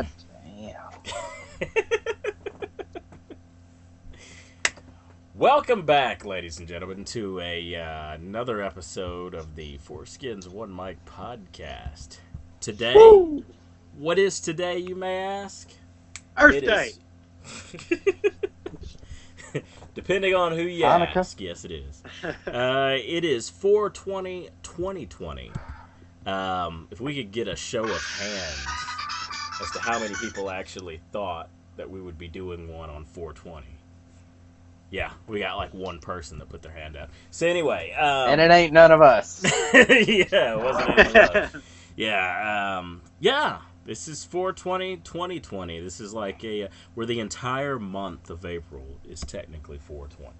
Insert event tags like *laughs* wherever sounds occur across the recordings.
*laughs* Welcome back, ladies and gentlemen, to a uh, another episode of the Four Skins One Mic podcast. Today, Woo! what is today, you may ask? Earth It Day. is- *laughs* Depending on who you Hanukkah? ask, yes, it is. Uh, it is 420 2020. Um, if we could get a show of hands as to how many people actually thought that we would be doing one on 420. Yeah, we got like one person that put their hand up. So anyway, um, and it ain't none of us. *laughs* yeah, it wasn't even love. Yeah, um, yeah. This is 420 2020. This is like a where the entire month of April is technically 420.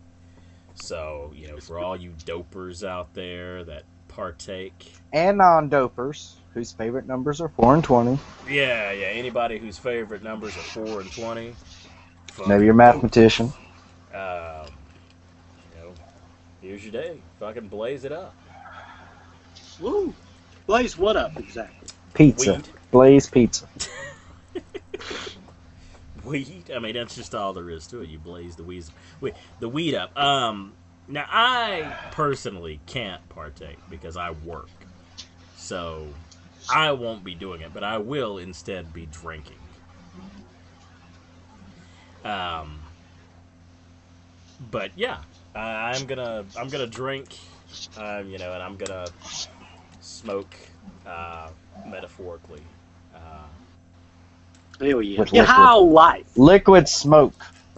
So, you know, for all you dopers out there that partake, And non-dopers, whose favorite numbers are four and twenty. yeah, yeah, anybody whose favorite numbers are 4 and 20, Maybe you're a mathematician. um, you know, here's your day. Fucking blaze it up. Woo! Blaze, what up exactly? Pizza. Weed. Blaze pizza. *laughs* weed. I mean, that's just all there is to it. You blaze the weed, wait, the weed up. Um, now I personally can't partake because I work, so I won't be doing it. But I will instead be drinking. Um, but yeah, I, I'm gonna I'm gonna drink, um, you know, and I'm gonna smoke, uh, metaphorically. Uh, Hell yeah. With Get high life. Liquid smoke.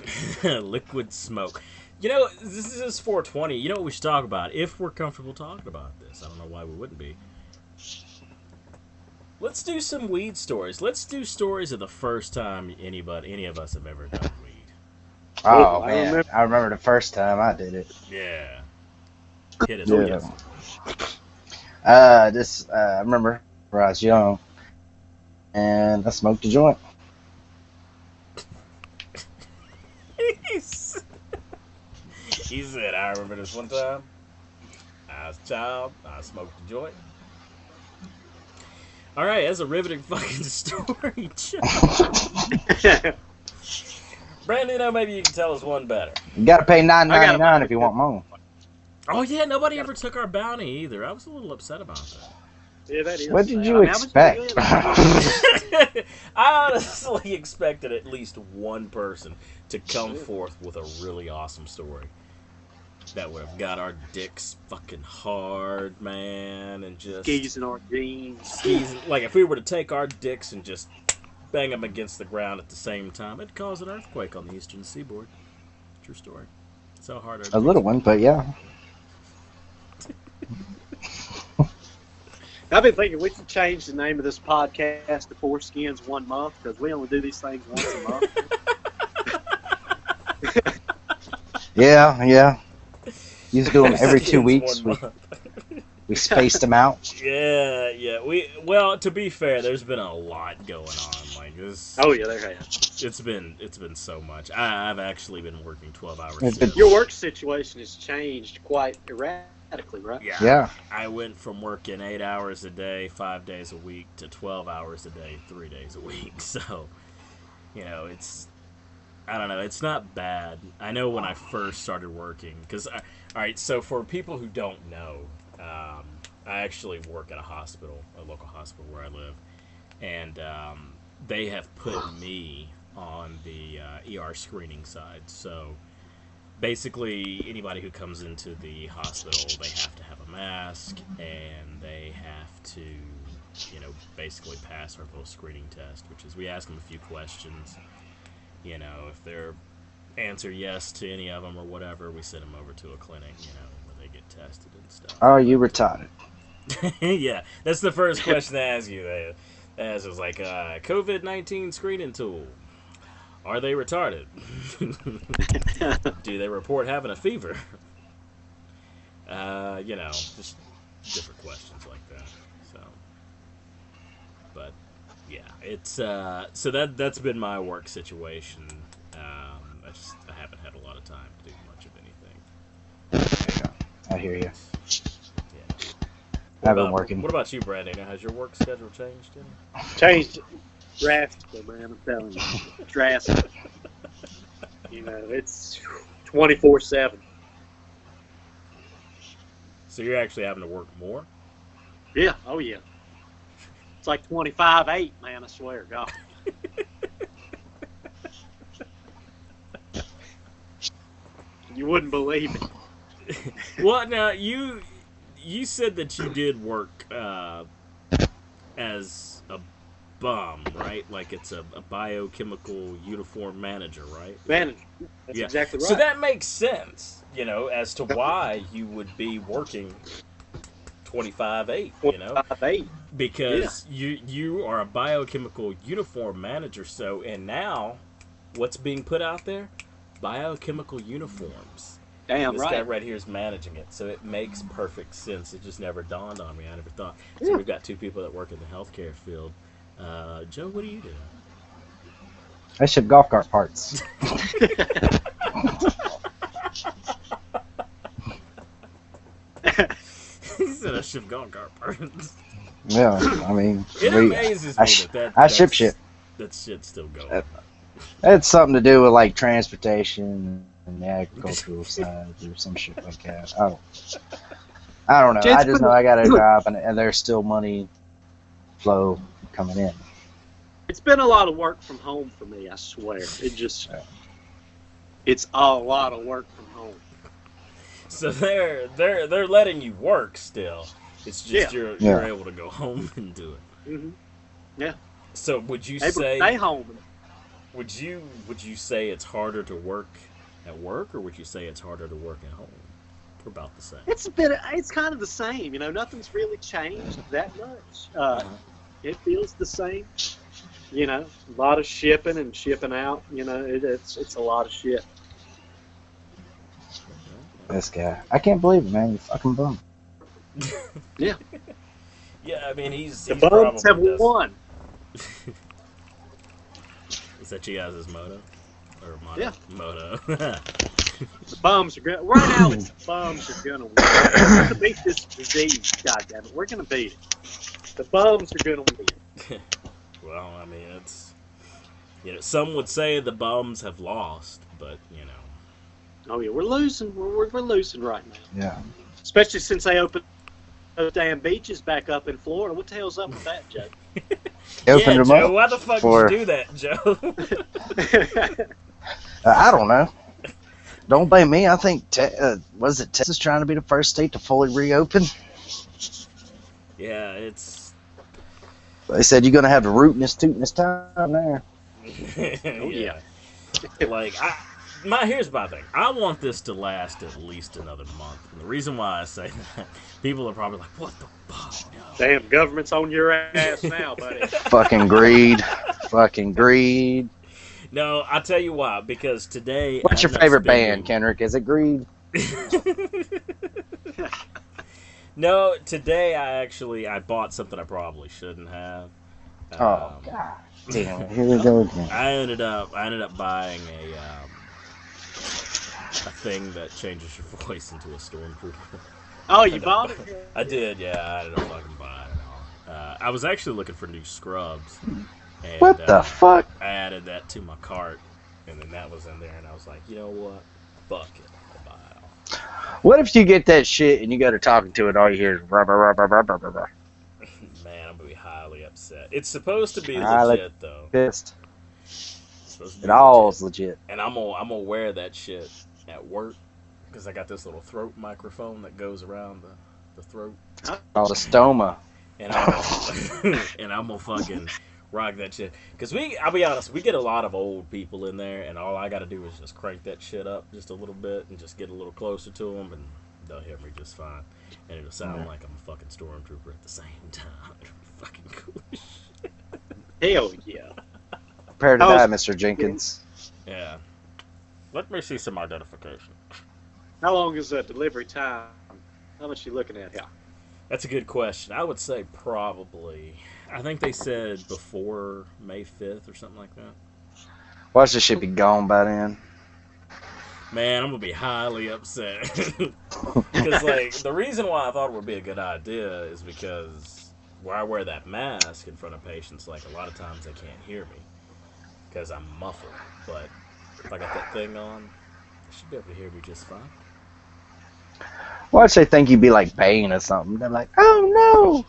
*laughs* liquid smoke. You know, this is 420. You know what we should talk about? If we're comfortable talking about this, I don't know why we wouldn't be. Let's do some weed stories. Let's do stories of the first time anybody, any of us have ever done weed. Oh I man, remember- I remember the first time I did it. Yeah. Hit it. Yeah. Uh, this uh, I remember when I was young, and I smoked a joint. *laughs* he said, I remember this one time. I was a child. I smoked a joint. All right, that's a riveting fucking *laughs* story, Chuck. *laughs* Brandon, now maybe you can tell us one better. You gotta pay nine I ninety gotta- nine if you want more. Oh yeah, nobody ever took our bounty either. I was a little upset about that. yeah, that is. What did I you I was expect? *laughs* I honestly expected at least one person to come forth with a really awesome story that would have got our dicks fucking hard, man, and just Skis and our jeans. skis. Like if we were to take our dicks and just bang them against the ground at the same time, it'd cause an earthquake on the eastern seaboard. True story. That's how hard our a little one, but yeah. I've been thinking we should change the name of this podcast to Four Skins One Month because we only do these things once a month. *laughs* Yeah, yeah. You used to do them every two weeks. We, we spaced them out. *laughs* Yeah, yeah. We well, to be fair, there's been a lot going on. Like this, oh yeah, there has. it's been it's been so much. I, I've actually been working twelve hours. Been- Your work situation has changed quite erratically, right? Yeah, Yeah. I went from working eight hours a day, five days a week, to twelve hours a day, three days a week. *laughs* So, you know, it's I don't know. It's not bad. I know when I first started working, because all right. So for people who don't know, um, I actually work at a hospital, a local hospital where I live, and um, they have put me on the uh, ER screening side. So basically, anybody who comes into the hospital, they have to have a mask, and they have to, you know, basically pass our little screening test, which is we ask them a few questions. You know, if they're answer yes to any of them or whatever, we send them over to a clinic, you know, where they get tested and stuff. Are you retarded? *laughs* yeah, that's the first question they ask you. They ask is like, uh, COVID nineteen screening tool. Are they retarded? *laughs* Do they report having a fever? Uh, you know, just different questions like that. So, but yeah, it's uh, so that that's been my work situation. Um, I just I haven't had a lot of time to do much of anything. I hear you. Yeah. I've been about- working. What about you, Brandon? Has your work schedule changed any? Changed drastically, man. I'm telling you, drastically. You know, it's twenty four seven. So you're actually having to work more. Yeah. Oh yeah. It's like twenty five eight, man. I swear, God. *laughs* you wouldn't believe it. *laughs* well, now you you said that you did work uh, as a bum, right? Like it's a, a biochemical uniform manager, right? Man, that's Yeah. exactly right. So that makes sense, you know, as to why you would be working twenty five eight, you know, 25-8. because you you are a biochemical uniform manager. So and now, what's being put out there? Biochemical uniforms. Damn this guy right. right here is managing it, so it makes perfect sense. It just never dawned on me. I never thought. So Yeah. we've got two people that work in the healthcare field. Uh, Joe, what do you do? I ship golf cart parts. *laughs* *laughs* *laughs* *laughs* he said I ship golf cart parts. Yeah, I mean, *laughs* It we, amazes I me sh- that, that I ship shit. That shit's still going. Uh, it's something to do with like transportation and the agricultural *laughs* side or some shit like that. I don't, I don't know. I Just just know I got a job and, and there's still money flow coming in. It's been a lot of work from home for me. I swear. It just. Yeah. It's a lot of work from home. So they're they're they're letting you work still. It's just Yeah. you're you're Yeah. able to go *laughs* home and do it. Mm-hmm. So would you Able say stay home. would you would you say it's harder to work at work or would you say it's harder to work at home? We're about the same. It's a bit. It's kind of the same. You know, nothing's really changed that much. Uh, Uh-huh. it feels the same. You know, a lot of shipping and shipping out. You know, it, it's it's a lot of shit. This guy, I can't believe it, man. You fucking bum. *laughs* Yeah, Yeah, I mean he's, The he's Bums have does- won. *laughs* Is that you guys' motto? Or motto? Yeah. Moto. *laughs* The Bums are gonna. Right now, it's the Bums are gonna win. We're gonna beat this disease. God damn it, we're gonna beat it. The Bums are gonna win. well, I mean it's you know some would say the bums have lost, but you know Oh yeah, we're losing. We're, we're, we're losing right now. Yeah. Especially since they opened those damn beaches back up in Florida. What the hell's up with that, Joe? *laughs* They opened yeah, them Joe, up. why the fuck for- did you do that, Joe? *laughs* Uh, I don't know. Don't blame me. I think te- uh, was it Texas trying to be the first state to fully reopen? yeah, it's They said you're gonna have the rootinest, tootinest time there. *laughs* oh yeah. like I my here's my thing. I want this to last at least another month. And the reason why I say *laughs* that, people are probably like, "What the fuck?" No. damn, government's on your ass now, buddy. *laughs* Fucking greed. Fucking greed. No, I'll tell you why. Because today, What's I'm your favorite spending- band, Kendrick? Is it Greed? *laughs* no, today I actually I bought something I probably shouldn't have. Oh Um, God damn it! Here we go again. I ended up I ended up buying a um, a thing that changes your voice into a stormtrooper. Oh, you *laughs* bought it? *laughs* I did, yeah. I ended up fucking buying it at all. Uh, I was actually looking for new scrubs. And, What uh, the fuck? I added that to my cart, and then that was in there, and I was like, you know what? Fuck it, I'll buy it all. What if you get that shit and you go to talking to it, all you hear is rah, rah, rah, rah, rah. Man, I'm gonna be highly upset. It's supposed to be Highly- legit though. pissed. It's supposed It all's legit. legit. And I'm gonna I'm gonna wear that shit at work because I got this little throat microphone that goes around the, the throat, oh, Called a stoma. and I'm *laughs* *laughs* and I'm gonna fucking rock that shit. Cause we, I'll be honest, we get a lot of old people in there, and all I gotta do is just crank that shit up just a little bit and just get a little closer to them, and they'll hear me just fine. And it'll sound Yeah. like I'm a fucking stormtrooper at the same *laughs* time. It'll be fucking cool. Hell yeah. Prepare to How's- die, Mr. Jenkins. Yeah. Let me see some identification. How long is the delivery time? How much you looking at here? That's a good question. I would say probably. I think they said before May 5th or something like that. Watch this shit be gone by then. Man, I'm gonna be highly upset *laughs* because, like, the reason why I thought it would be a good idea is because where I wear that mask in front of patients, like a lot of times they can't hear me because I'm muffled. But if I got that thing on, they should be able to hear me just fine. Why would they think you'd be like Bane or something? They're like, oh no.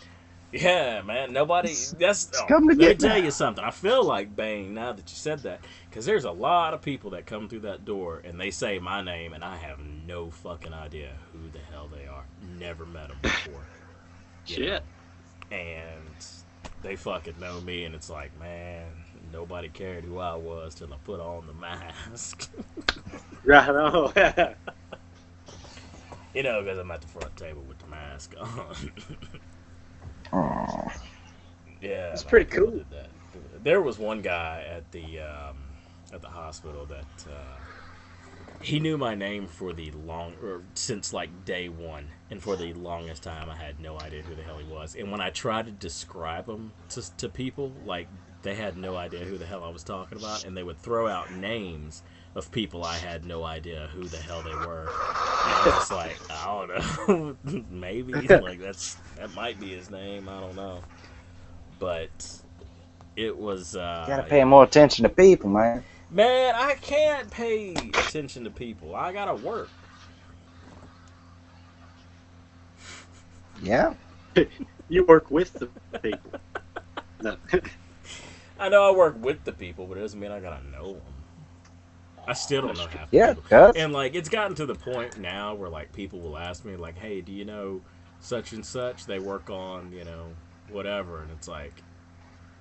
Yeah, man. Nobody. That's. it's oh, come to let me tell me. you something. I feel like Bane now that you said that, because there's a lot of people that come through that door and they say my name, and I have no fucking idea who the hell they are. Never met them before. you know? Shit. and they fucking know me, and it's like, man, nobody cared who I was till I put on the mask. *laughs* Right on. *laughs* you know, because I'm at the front table with the mask on. Oh, *laughs* yeah, it's pretty cool. that. There was one guy at the um, at the hospital that uh, he knew my name for the long or since like day one, and for the longest time I had no idea who the hell he was. And when I tried to describe him to to people, like they had no idea who the hell I was talking about, and they would throw out names of people I had no idea who the hell they were. And I was like, I don't know, *laughs* maybe *laughs* like that's that might be his name. I don't know, but it was. Uh, you gotta pay more attention to people, man. Man, I can't pay attention to people. I gotta work. Yeah. *laughs* you work with the people. I know I work with the people, but it doesn't mean I gotta know them. I still don't know half Yeah, people. And like, it's gotten to the point now where like people will ask me like, "Hey, do you know such and such? They work on you know whatever," and it's like,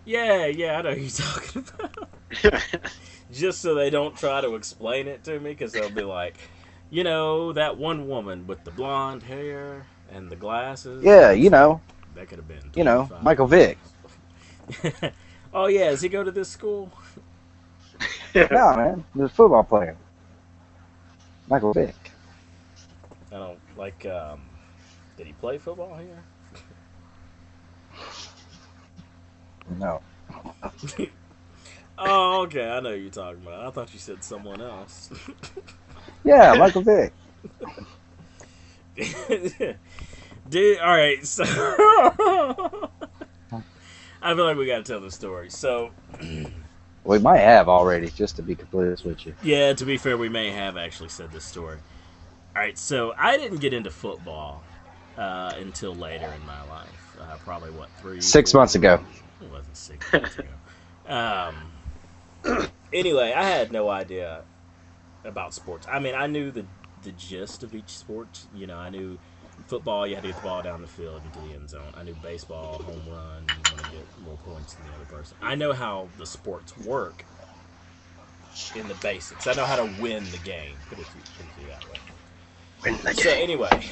"Yeah, yeah, I know who you're *laughs* talking about." *laughs* Just so they don't try to explain it to me, because they'll be like, "You know that one woman with the blonde hair and the glasses." Yeah, you know, That could have been. you know, Michael Vick. *laughs* oh yeah, does he go to this school? *laughs* No, man, the football player. Michael Vick. I don't like. Um, did he play football here? No. *laughs* Oh, okay. I know who you're talking about. I thought you said someone else. *laughs* Yeah, Michael Vick. Dude, all right. So I feel like we got to tell the story. So *clears throat* We might have already, just to be completely with you. yeah, to be fair, we may have actually said this story. All right. So I didn't get into football uh, until later in my life. Uh, probably what three, Six four- months ago. It wasn't six months ago. Um, *clears throat* anyway, I had no idea about sports. I mean, I knew the the gist of each sport. You know, I knew football. You had to get the ball down the field into the end zone. I knew baseball, home run. You want to get more points than the other person. I know how the sports work in the basics. I know how to win the game. Put it, put it that way. So anyway,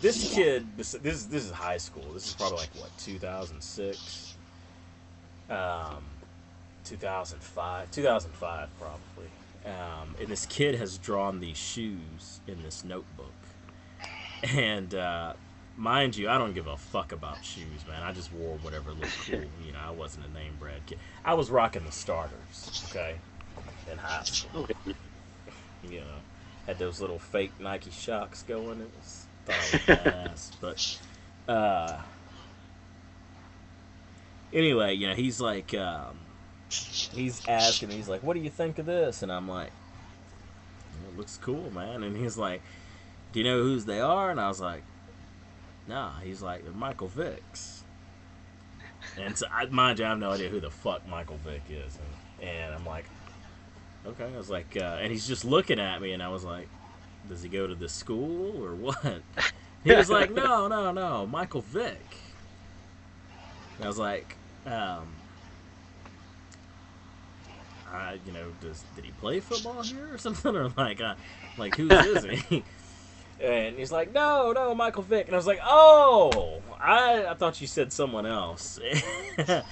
this kid, this this is, this is high school. This is probably like what 2006, um, 2005, 2005 probably. Um, and this kid has drawn these shoes in this notebook, and uh, mind you, I don't give a fuck about shoes, man. I just wore whatever looked cool. *laughs* You know, I wasn't a name brand kid. I was rocking the starters, okay, in high school you know, had those little fake Nike Shox going. It was thought I was *laughs* badass. But uh, anyway, you know, he's like, um, he's asking, me, he's like, "What do you think of this?" And I'm like, "It looks cool, man." And he's like, "Do you know whose they are?" And I was like, "Nah." He's like, Michael Vick's." And so, I, mind you, I have no idea who the fuck Michael Vick is, and, and I'm like, Okay, I was like, uh, and he's just looking at me, and I was like, does he go to this school or what? He was like, no, no, no, Michael Vick. And I was like, um, I, you know, does did he play football here or something, *laughs* or like, uh, like who is he? And he's like, no, no, Michael Vick. And I was like, oh, I, I thought you said someone else. *laughs* I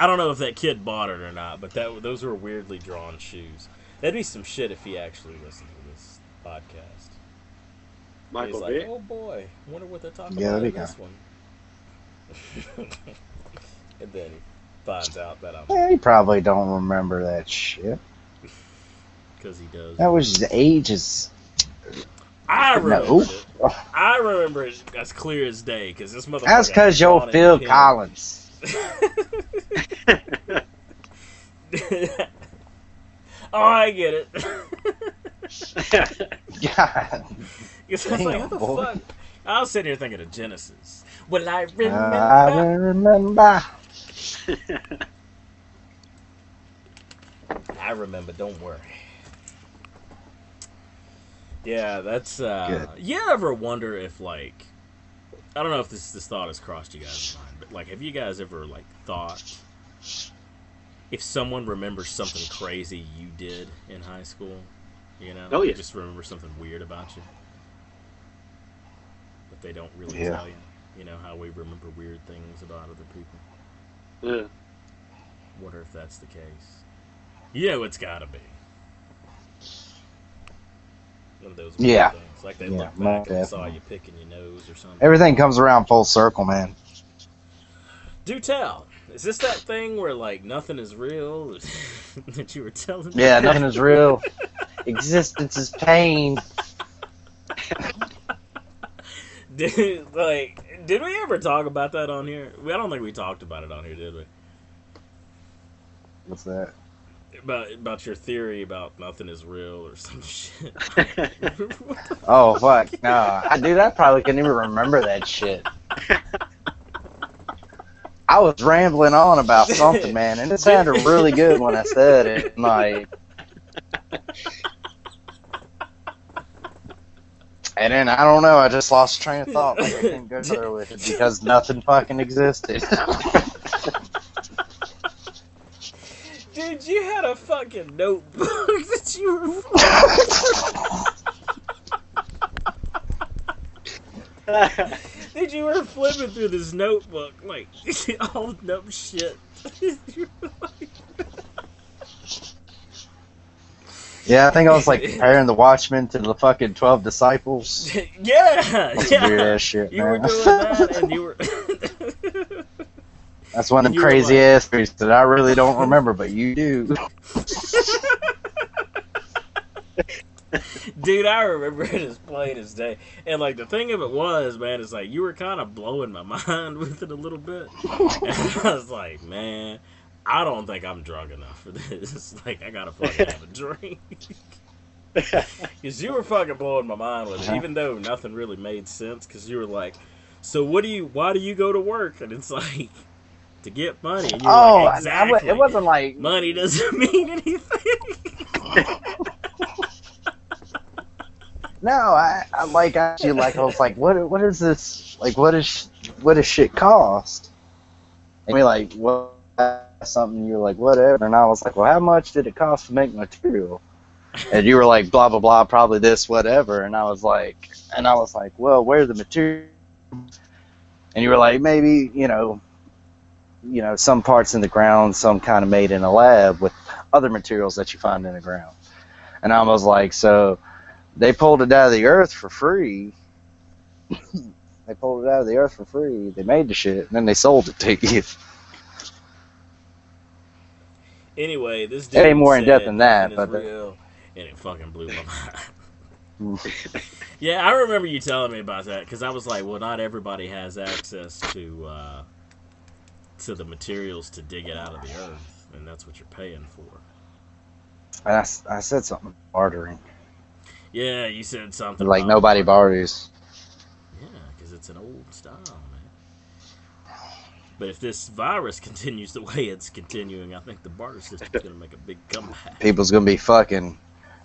don't know if that kid bought it or not, but that those were weirdly drawn shoes. That'd be some shit if he actually listened to this podcast. Michael He's like, Vick. oh boy, wonder what they're talking Yeah, about in that'd this one. *laughs* and then he finds out that I'm Yeah, he probably don't remember that shit. *laughs* because he does. That was the ages. I No. remember it. I remember it as clear as day because this motherfucker. That's because you're Phil in. Collins. *laughs* oh, I get it. *laughs* *laughs* God. Because I was like, what the boy. fuck? I was sitting here thinking of Genesis. Well, I remember. I remember. I remember. Don't worry. Yeah, that's. uh Good. You ever wonder if like, I don't know if this this thought has crossed you guys' mind, but like, have you guys ever like thought if someone remembers something crazy you did in high school? You know, Oh, yeah. just remember something weird about you, but they don't really Yeah. tell you. You know how we remember weird things about other people. Yeah. Wonder if that's the case. Yeah, it's gotta be. One of those weird Yeah. things. Like they Yeah, look back most and saw you picking your nose or something. Everything comes around full circle, man. Do tell. Is this that thing where like nothing is real *laughs* that you were telling me? Yeah, nothing is real. *laughs* Existence is pain. *laughs* Did, like, did we ever talk about that on here? I don't think we talked about it on here, did we? What's that? About about your theory about nothing is real or some *laughs* shit. *laughs* Oh fuck, no, I, dude, I probably couldn't even remember that shit. I was rambling on about *laughs* something, man, and it sounded really good when I said it. Like, and then I don't know, I just lost train of thought. Like I couldn't go through with it because nothing fucking existed. Dude, you had a fucking notebook *laughs* that you were. *laughs* Dude, you were flipping through this notebook like *laughs* all dumb shit. Were yeah, I think I was like comparing the Watchmen to the fucking Twelve Disciples. yeah, yeah. weird ass shit, You were man. doing that, and you were. That's one of the crazy like- ass that I really don't remember, but you do. *laughs* Dude, I remember it as plain as day. And like the thing of it was, man, is like you were kind of blowing my *laughs* mind with it a little bit. And I was like, man, I don't think I'm drunk enough for this. *laughs* Like, I gotta fucking have a drink. Because you were fucking blowing my mind with it, even though nothing really made sense. Because you were like, so what do you? Why do you go to work? And it's like to get money. You're Oh, like, I- I it wasn't like money doesn't *laughs* mean anything. *laughs* no. I, I like actually like I was like, what what is this? Like, what is what does shit cost? And we like what something you're like whatever, and I was like, well, how much did it cost to make material? And you were like, blah blah blah, probably this whatever, and I was like, and I was like, well, where's the material? And you were like, maybe you know, you know, some parts in the ground, some kind of made in a lab with other materials that you find in the ground. And I was like, so they pulled it out of the earth for free. *laughs* they pulled it out of the earth for free. They made the shit, and then they sold it to *laughs* you. Anyway, this It dude ain't more in depth than that, but the- and it fucking blew my *laughs* mind. yeah, I remember you telling me about that because I was like, well, not everybody has access to uh, to the materials to dig it out of the earth, and that's what you're paying for. And I, I said something bartering. Yeah, you said something Like nobody barters. Yeah, because it's an old style, man. But if this virus *laughs* continues the way it's continuing, I think the barter system's going to make a big comeback. People's gonna be fucking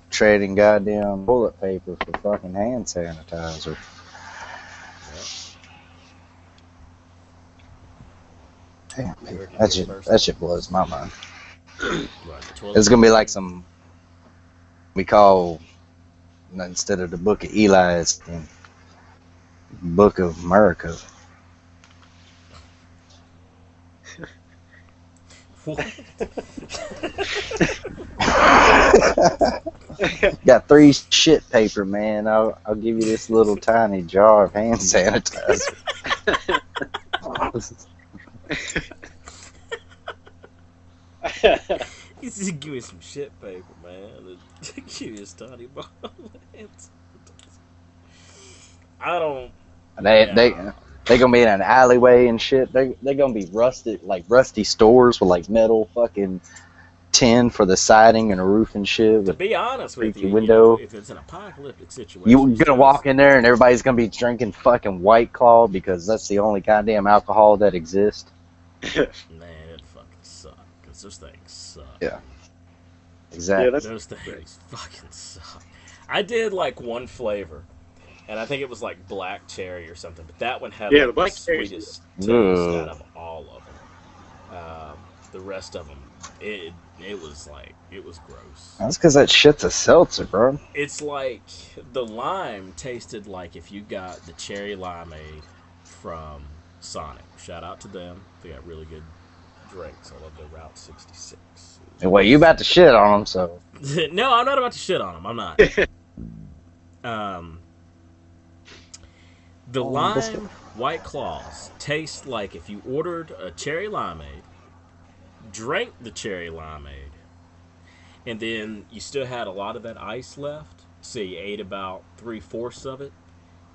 trading goddamn bullet paper for fucking hand sanitizer. Damn, that shit, that shit blows my mind. Right, the toilet It's gonna be like some we call instead of the Book of Eli, it's the Book of America. Got three shit paper, man. I'll, I'll give you this little tiny jar of hand sanitizer. *laughs* *laughs* He said, give me some shit paper, man. *laughs* Give me this tiny bottle of hand sanitizer." I don't. They Yeah. they they gonna be in an alleyway and shit. They they gonna be rusted like rusty stores with like metal fucking tin for the siding and a roof and shit. To be honest with you, window. you know, if it's an apocalyptic situation, you're gonna walk in there and everybody's gonna be drinking fucking White Claw because that's the only goddamn alcohol that exists. Man, it fucking suck. Cause those things suck. Yeah. Exactly. Yeah, Those things fucking suck. I did like one flavor, and I think it was like black cherry or something. But that one had Yeah, like, the black the sweetest taste Ugh. out of all of them. Um, the rest of them, it it was like it was gross. That's because that shit's a seltzer, bro. It's like the lime tasted like if you got the cherry limeade from Sonic. Shout out to them. They got really good drinks. I love their Route 66. Well, you about to shit on them, so *laughs* no, I'm not about to shit on them. I'm not. *laughs* um, the Oh, lime biscuit. white claws taste like if you ordered a cherry limeade, drank the cherry limeade, and then you still had a lot of that ice left. So you ate about three fourths of it,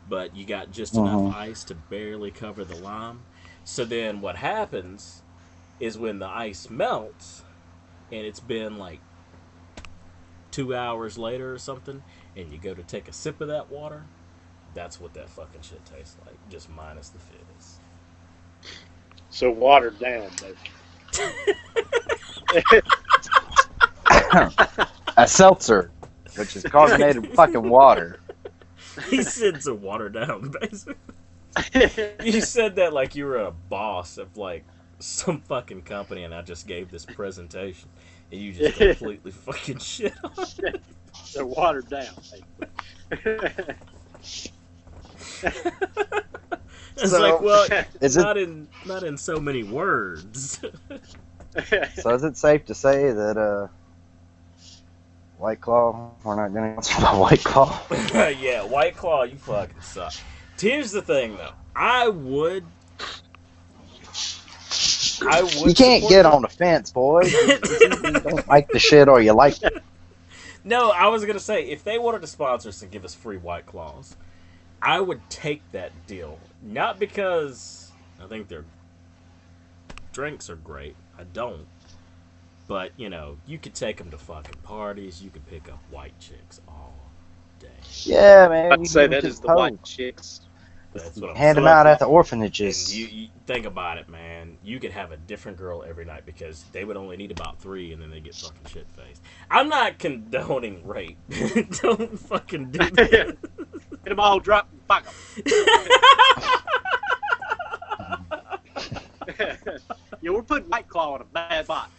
but you got just enough Mhm. ice to barely cover the lime. So then what happens is when the ice melts, and it's been like two hours later or something, and you go to take a sip of that water, that's what that fucking shit tastes like, just minus the fizz. so watered down. *laughs* A seltzer, which is carbonated fucking water. he said it's a water down, basically. *laughs* You said that like you were a boss of like some fucking company, and I just gave this presentation, and you just *laughs* completely fucking shit on it. They're watered down. It's So- like, well, *laughs* Is it not in not in so many words. so? Is it safe to say that uh, White Claw? We're not gonna answer about White Claw. yeah, White Claw, you fucking suck. Here's the thing, though. I would. I would. You can't get them. on the fence, boy. *laughs* You don't like the shit or you like it. No, I was gonna say if they wanted to sponsor us and give us free White Claws, I would take that deal. Not because I think their drinks are great. I don't. But you know, you could take them to fucking parties. You could pick up white chicks all day. Yeah, man. I'd you say give that it is to the Poe. white chicks. That's what I'm Hand them out at the And orphanages. you, you think about it, man. You could have a different girl every night because they would only need about three, and then they get fucking shit faced. I'm not condoning rape. *laughs* Don't fucking do *laughs* that. Get them all dropped and fuck 'em. *laughs* yeah, we're putting White Claw in a bad spot.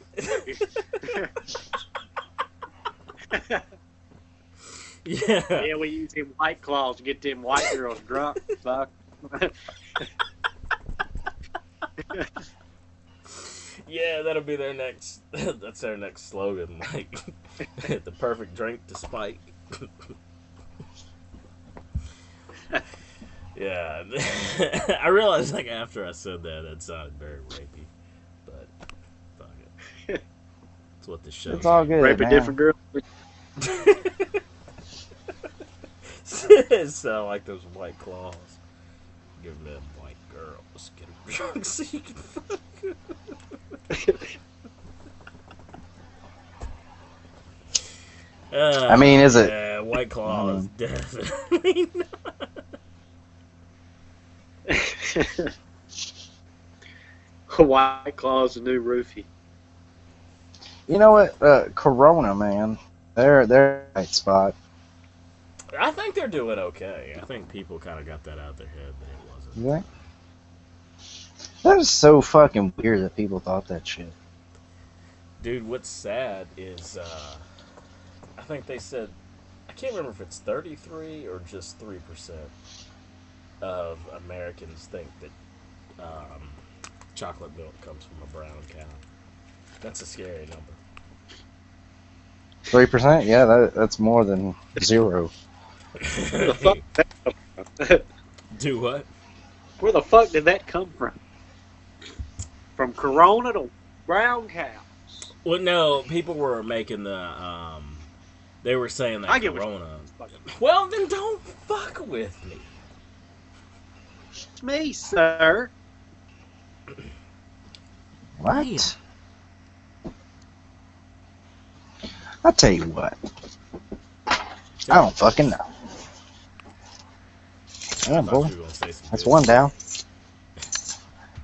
Yeah. yeah, we use them White Claws to get them white girls drunk. *laughs* Fuck. Yeah, that'll be their next. *laughs* That's their next slogan. Like *laughs* the perfect drink to spike. yeah, I realized like after I said that, that sounded very rapey, but fuck it. That's what the show. It's all good, Rape a different girl. *laughs* Sound like those white claws. Give them white girls. Get them drunk *laughs* so you can fuck. Uh, I mean, is it- Yeah, White Claw is definitely *laughs* not. White Claw's the new roofie. You know what? Uh, Corona, man. They're they're a right spot. I think they're doing okay. I think people kind of got that out of their head that it wasn't. You think? That is so fucking weird that people thought that shit. Dude, what's sad is uh, I think they said I can't remember if it's 33 or just 3% of Americans think that um, chocolate milk comes from a brown cow. That's a scary number. Three percent? Yeah, that, that's more than zero. Where the fuck? did that come from? *laughs* Do what? Where the fuck did that come from? From Corona to brown cows. Well, no, people were making the um, they were saying that I get what Corona. Fucking- Well, then don't fuck with me. It's me, sir. What? I'll tell you what. I don't fucking know. Yeah, boy. you were gonna say some That's one down.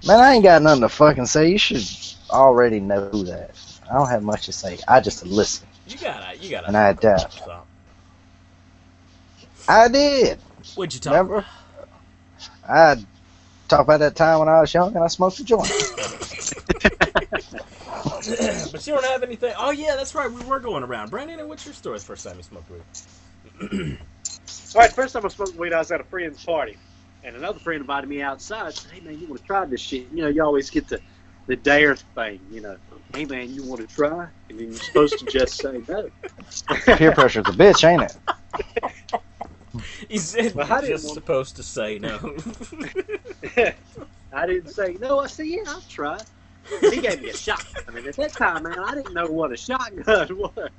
Man, I ain't got nothing to fucking say. You should already know that. I don't have much to say. I just listen. You gotta, you gotta. And I adapt. So, I did. What'd you talk Remember? I talked about that time when I was young and I smoked a joint. *laughs* *laughs* but you don't have anything. Oh yeah, that's right. We were going around. Brandon, what's your story? First time you smoked weed? *clears throat* All right, first time I smoked weed, I was at a friend's party, and another friend invited me outside. And said, "Hey man, you want to try this shit? You know, you always get the the dare thing. You know, hey man, you want to try?" And then you're supposed to just say no. *laughs* Peer pressure's a bitch, ain't it? He said Well, I you're didn't just want- supposed to say no. *laughs* I didn't say no. I said, "Yeah, I'll try." He gave me a shot. I mean, at that time, man, I didn't know what a shotgun *laughs* was.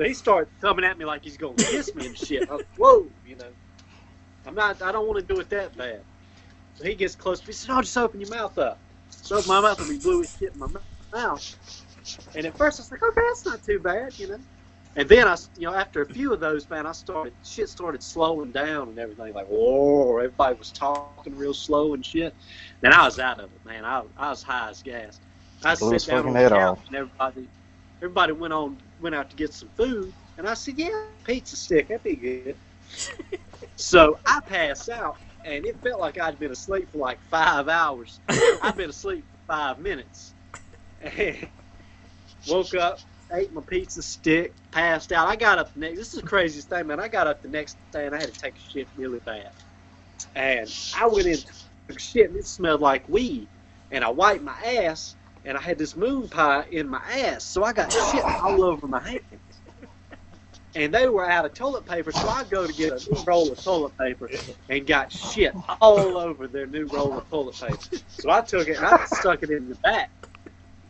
So he started coming at me like he's going to kiss me and shit. Was, Whoa, you know. I'm not. I don't want to do it that bad. So he gets close to me. He said, "Oh, just open your mouth up." So I opened my mouth and he blew his shit in my mouth. And at first I was like, "Okay, that's not too bad," you know. And then I, you know, after a few of those, man, I started shit started slowing down and everything. Like, whoa, everybody was talking real slow and shit. Then I was out of it, man. I, I was high as gas. I Blew sit down on the couch off. and everybody, everybody went on, went out to get some food, and I said, "Yeah, pizza stick, that'd be good." *laughs* so I passed out, and it felt like I'd been asleep for like five hours. *laughs* I'd been asleep for five minutes. And woke up, ate my pizza stick, passed out. I got up the next. This is the craziest thing, man. I got up the next day and I had to take a shit really bad. And I went in, shit, and it smelled like weed. And I wiped my ass, and I had this moon pie in my ass, so I got shit all over my hands. And they were out of toilet paper, so I go to get a roll of toilet paper and got shit all over their new roll of toilet paper. So I took it and I stuck it in the back.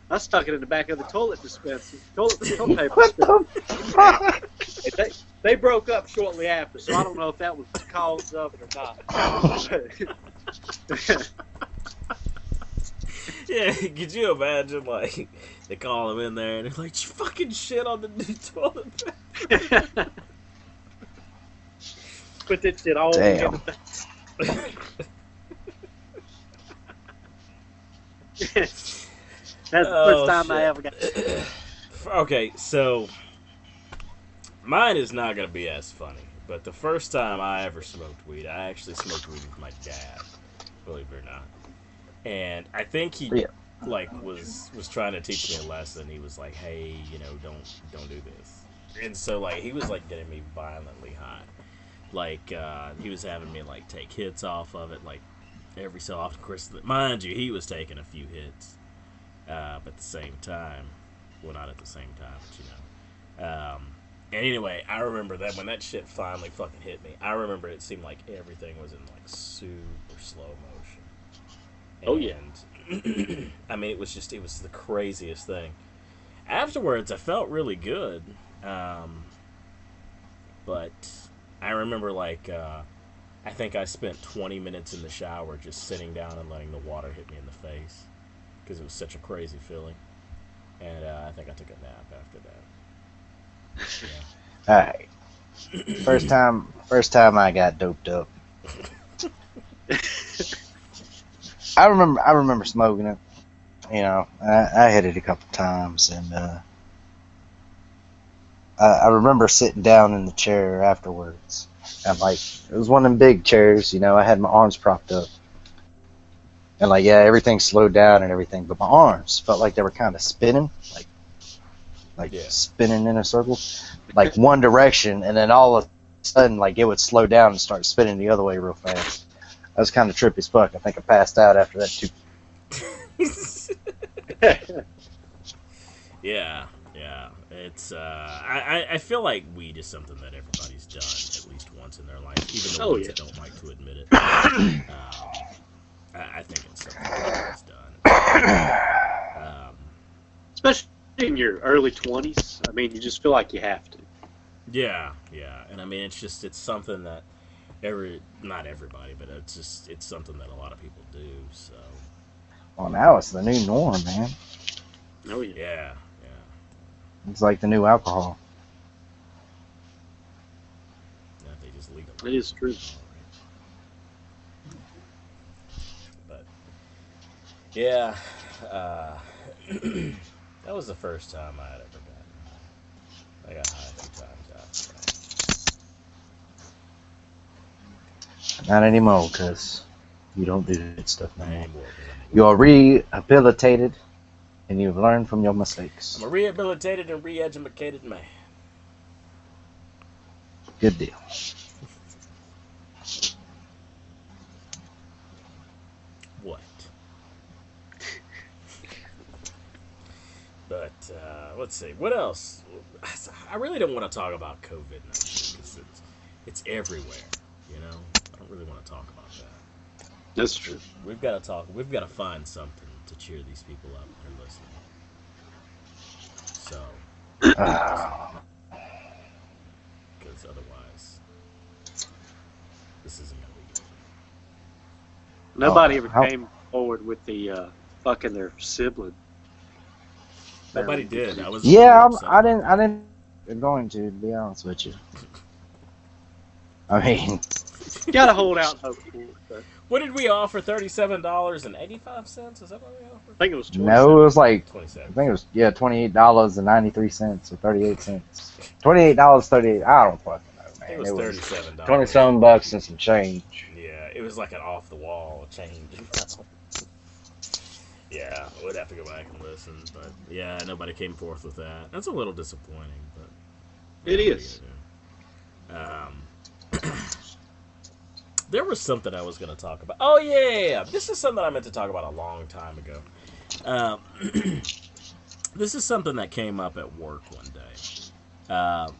I stuck it in the back of the toilet dispenser, toilet, toilet paper. What dispenser. the fuck? They, they broke up shortly after, so I don't know if that was the cause of it or not. *laughs* yeah, *laughs* could you imagine like they call him in there and they're like, "You fucking shit on the new *laughs* toilet." paper." Put that shit all Damn. in the *laughs* That's the Oh, first time I ever got. *clears throat* okay, so mine is not gonna be as funny, but the first time I ever smoked weed, I actually smoked weed with my dad, believe it or not. And I think he Yeah. like was was trying to teach me a lesson. He was like, "Hey, you know, don't don't do this." And so like he was like getting me violently high. Like uh, he was having me like take hits off of it, like every so often. Of course, mind you, he was taking a few hits, uh, but at the same time, well, not at the same time, but you know. Um, and anyway, I remember that when that shit finally fucking hit me, I remember it seemed like everything was in like super slow motion. Oh, yeah. *clears throat* I mean, it was just it was the craziest thing. Afterwards, I felt really good, um, but I remember like uh, I think I spent 20 minutes in the shower just sitting down and letting the water hit me in the face because it was such a crazy feeling. And uh, I think I took a nap after that. Yeah. Alright. First time first time I got doped up. *laughs* I remember I remember smoking it. You know, I, I hit it a couple times and uh I, I remember sitting down in the chair afterwards. And like it was one of them big chairs, you know, I had my arms propped up. And like yeah, everything slowed down and everything, but my arms felt like they were kind of spinning, like like Yeah. spinning in a circle, like one direction, and then all of a sudden, like it would slow down and start spinning the other way real fast. That was kind of trippy as fuck. I think I passed out after that too. *laughs* yeah, yeah. It's uh, I I- I feel like weed is something that everybody's done at least once in their life, even the Oh, ones yeah. that don't like to admit it. *coughs* um, I, I think it's something everybody's done. Um, *coughs* Especially in your early 20s. I mean, you just feel like you have to. Yeah, yeah, and I mean it's just it's something that every not everybody, but it's just it's something that a lot of people do. So Well, now it's the new norm, man. Oh yeah. yeah, yeah. It's like the new alcohol. Now they just legalize It is true. But yeah, uh, *clears throat* that was the first time I had ever gotten. I got high a few times after Not anymore, because you don't do that stuff that. no more. Anymore, You are rehabilitated, and you've learned from your mistakes. I'm a rehabilitated and re-educated man. Good deal. What? but uh, let's see. What else? I really don't want to talk about COVID because it's, it's everywhere. You know, really want to talk about that. That's true. We've got to talk. We've got to find something to cheer these people up who are listening. So, *sighs* because otherwise, this isn't gonna be good. Nobody Oh, ever how- came forward with the uh, fucking their sibling. Nobody did. I was. yeah, I'm, upset I didn't. I didn't. I'm going to, to be honest with you. I mean, *laughs* Gotta hold out hope for What did we offer? Thirty-seven dollars and eighty-five cents. Is that what we offered? I think it was 27. no, it was like Twenty-seven. I think it was yeah, twenty eight dollars and ninety three cents or thirty eight cents. Twenty eight dollars thirty eight. I don't fucking know, man. it was It thirty-seven dollars. twenty seven bucks and some change. Yeah, it was like an off-the-wall change. yeah, we'd have to go back and listen, but yeah, nobody came forth with that. That's a little disappointing, but It what are you is. gonna do? Um, *clears throat* there was something I was going to talk about. Oh yeah, yeah, yeah, this is something I meant to talk about a long time ago. Um, *clears throat* this is something that came up at work one day. Uh,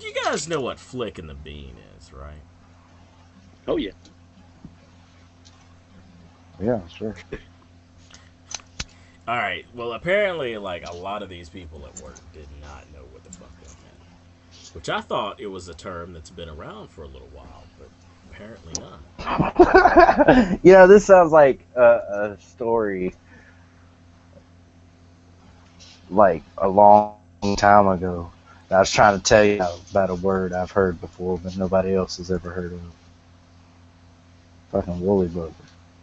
you guys know what flicking the Bean is, right? Oh yeah. Yeah, sure. All right. Well, apparently, like a lot of these people at work did not know what the fuck that meant, which I thought it was a term that's been around for a little while, but apparently not. *laughs* you know, this sounds like a, a story like a long time ago. I was trying to tell you about a word I've heard before, but nobody else has ever heard of. Fucking woolly bugger.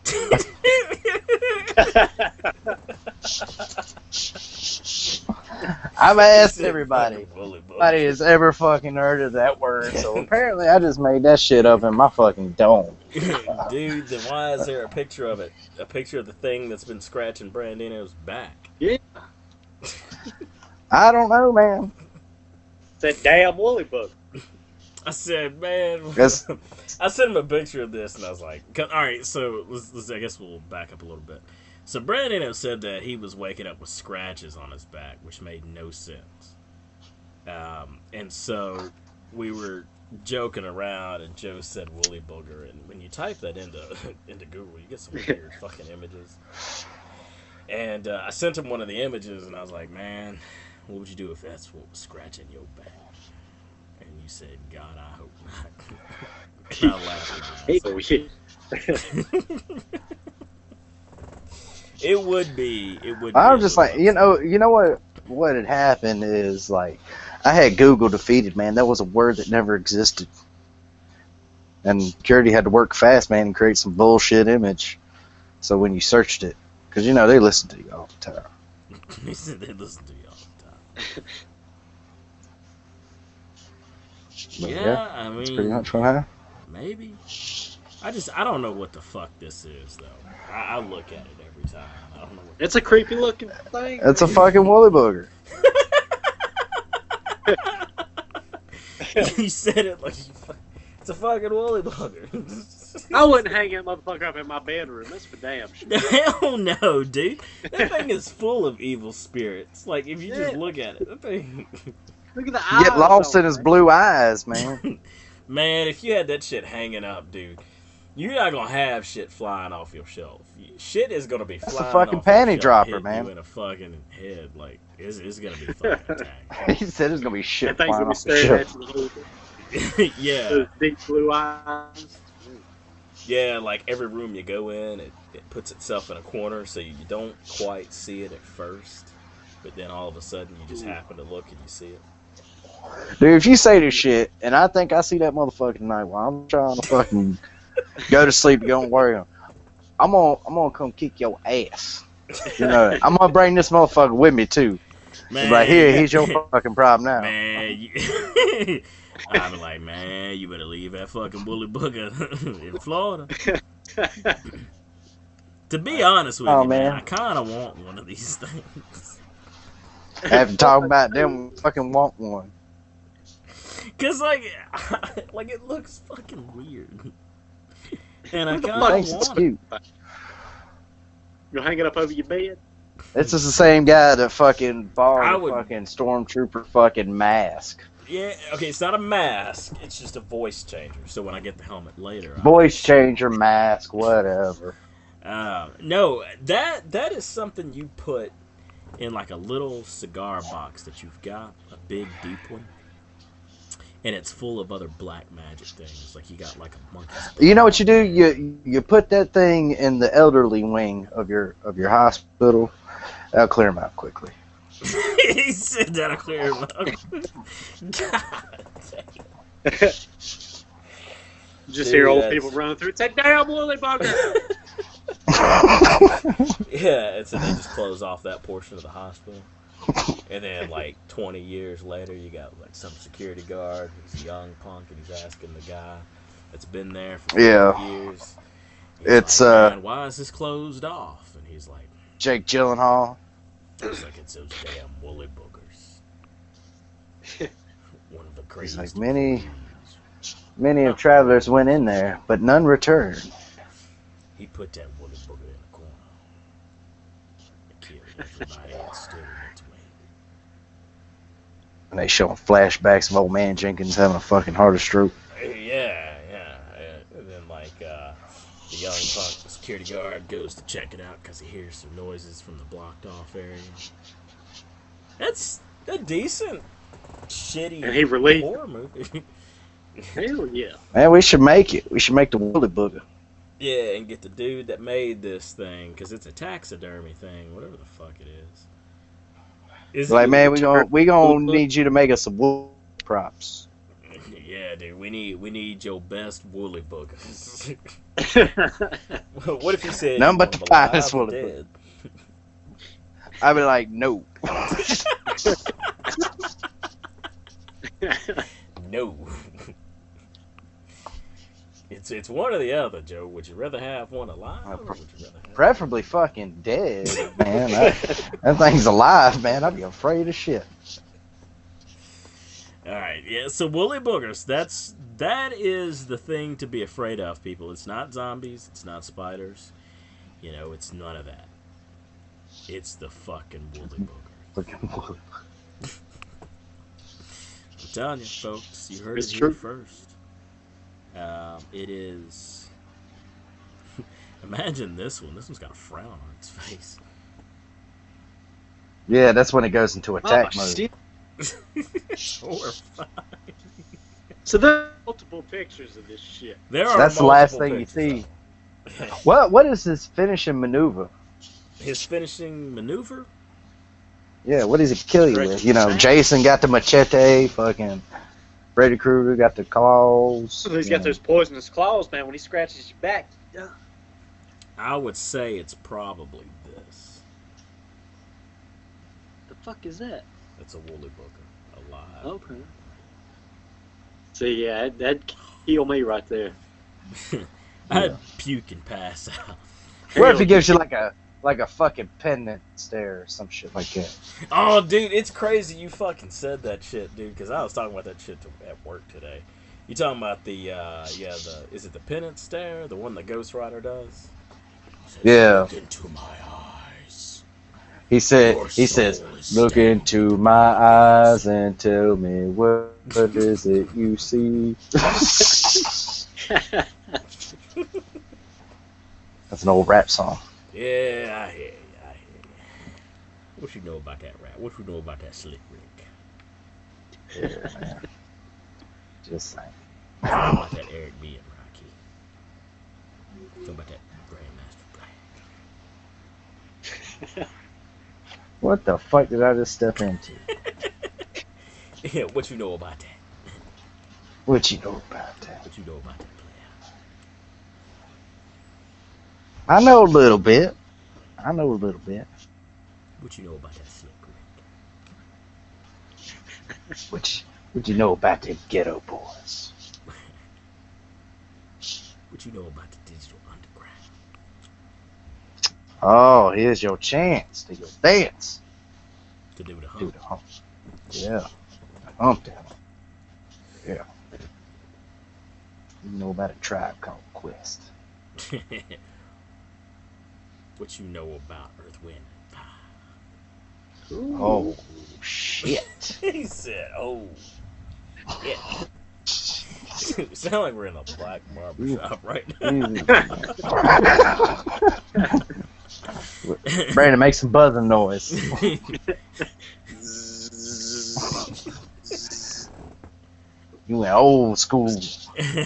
*laughs* *laughs* *laughs* I've asked everybody. Nobody has ever fucking heard of that word, so *laughs* apparently I just made that shit up in my fucking dome. *laughs* Dude, then why is there a picture of it? A picture of the thing that's been scratching Brandino's back. Yeah. I don't know, man. that damn woolly bug. I said, man. Yes. I sent him a picture of this, and I was like, all right, so let's, let's, I guess we'll back up a little bit. So Brandon said that he was waking up with scratches on his back, which made no sense. Um, and so we were joking around, and Joe said woolly booger, and when you type that into *laughs* into Google, you get some *laughs* weird fucking images. And uh, I sent him one of the images, and I was like, man, what would you do if that's what was scratching your back? And you said, God, I hope not. *laughs* I laughed. It. would be. It would. I'm just like, you know, you know what? What had happened is like, I had Google defeated, man. That was a word that never existed, and Security had to work fast, man, and create some bullshit image. So when you searched it, because you know they listen to you all the time. upset. he said they listen to you all the time. But Yeah, I that's mean, pretty much what happened. maybe. I just, I don't know what the fuck this is though. I, I look at it every time. I don't know what. It's a creepy looking thing. It's a fucking woolly booger. you *laughs* said it like you it's a fucking woolly bugger. *laughs* I wouldn't hang that motherfucker up in my bedroom. That's for damn sure. *laughs* Hell no, dude. That thing is full of evil spirits. Like if you just look at it, that thing. Look at the eyes. Get lost on in it, his blue eyes, man. Man, if you had that shit hanging up, dude, you're not gonna have shit flying off your shelf. Shit is gonna be That's a flying fucking off your panty shelf, dropper, hitting man. You in a fucking head, like it's, it's gonna be *laughs* fucking *laughs* he said it's gonna be shit That thing's flying gonna be off the staring shelf. at you the whole *laughs* time. yeah, Those big blue eyes. yeah. Like every room you go in, it, it puts itself in a corner, so you don't quite see it at first, but then all of a sudden you just hmm. happen to look and you see it. Dude, if you say this shit, and I think I see that motherfucker tonight while I'm trying to fucking go to sleep, don't worry. I'm gonna, I'm gonna come kick your ass. You know, *laughs* I'm gonna bring this motherfucker with me too. Man, Right here, he's your fucking problem now. man. You, *laughs* I'm like, man, you better leave that fucking bully booger *laughs* in Florida. To be oh, honest with Oh, you, man, man. I kind of want one of these things. After talking about them, fucking want one. Cause like, like it looks fucking weird, and I Who the kind of Thanks, it's want it. cute. You'll hang it up over your bed. This is the same guy that fucking I bought a would- fucking stormtrooper fucking mask. Yeah, okay, it's not a mask. It's just a voice changer. So when I get the helmet later, I'll- Voice changer, mask, whatever. Um, no, that that is something you put in like a little cigar box that you've got, a big deep one, and it's full of other black magic things. Like you got like a monkey. You know what you do? You you put that thing in the elderly wing of your of your hospital. That'll clear him out quickly. *laughs* he said that I clear him up. God dang. You just Dude, hear old that's- people running through. It's a damn woolly bugger. *laughs* *laughs* Yeah, and so they just close off that portion of the hospital. *laughs* And then, like 20 years later, you got like some security guard who's a young punk, and he's asking the guy that's been there for Yeah. years. It's, like, uh, "Man, why is this closed off? And he's like, Jake Gyllenhaal. it's like it's those damn woolly boogers. *laughs* One of the craziest. like, many- crazies." Many of travelers went in there, but none returned. He put that woolly booger in the corner. And killed everybody that stood in its way. And they showing flashbacks of old man Jenkins having a fucking heart stroke. Yeah, yeah. yeah. And then, like, uh, the young punk security guard goes to check it out because he hears some noises from the blocked off area. That's a decent, shitty And he released- horror movie. *laughs* Hell yeah. Man, we should make it. We should make the Woolly Booger. yeah, and get the dude that made this thing because it's a taxidermy thing, whatever the fuck it is. Is Like, man, we gonna we gonna need you to make us some wool props. Yeah, dude, we need we need your best woolly boogers. what if you said None you but the finest woolly dead? I'd be like, no. *laughs* No. It's it's one or the other, Joe. Would you rather have one alive, Uh, or pre- would you rather have? Preferably fucking dead, man. That, that thing's alive, man. I'd be afraid of shit. All right, yeah. So woolly boogers. That's that is the thing to be afraid of, people. It's not zombies. It's not spiders. You know, it's none of that. It's the fucking woolly booger. *laughs* Fucking woolly. I'm telling you, folks. You heard It's it here first. Um, it is. *laughs* Imagine this one. This one's got a frown on its face. Yeah, that's when it goes into attack oh, mode. *laughs* shit. *laughs* Horrifying. So there are multiple pictures of this shit. There are That's the last thing you see. What what is his finishing maneuver? His finishing maneuver. Yeah, what does he kill you Stretch with? You know, Jason got the machete, fucking Freddy Krueger got the claws. So he's you got know. those poisonous claws, man. When he scratches your back, yeah. I would say it's probably this. the fuck is that? That's a woolly booger alive. Okay. See, yeah, that- that'd kill me right there. *laughs* I'd puke and pass out. What if he gives you like a like a fucking penance stare or some shit like that? Oh, dude, it's crazy you fucking said that shit, dude. Because I was talking about that shit to, at work today. You talking about the uh, yeah the is it the penance stare, the one that Ghost Rider does? Says, Yeah. Look into my eyes. He said Your he says, Look stained into my eyes and tell me what what is it you see? *laughs* That's an old rap song. Yeah, I hear you. I hear you. What you know about that rap? What you know about that slick Rick? Yeah. *laughs* Just saying. Talking about that Eric B and Rakim. Talking about that Grandmaster Black. *laughs* What the fuck did I just step into? *laughs* Yeah, what you know about that? What you know about that? What you know about that player? I know a little bit. I know a little bit. What you know about that slick Rick? What you, what you know about the Geto Boys? What you know about the digital underground? Oh, here's your chance to go dance. To do the Do hump. the hump. Yeah. Hump down. Yeah. You know about a tribe called Quest. *laughs* what you know about Earth, Wind, and Fire? Oh, shit. *laughs* he said, "Oh, yeah." *laughs* Sound like we're in a black barber shop right now. Mm. *laughs* Brandon, make some buzzing noise. You went old school.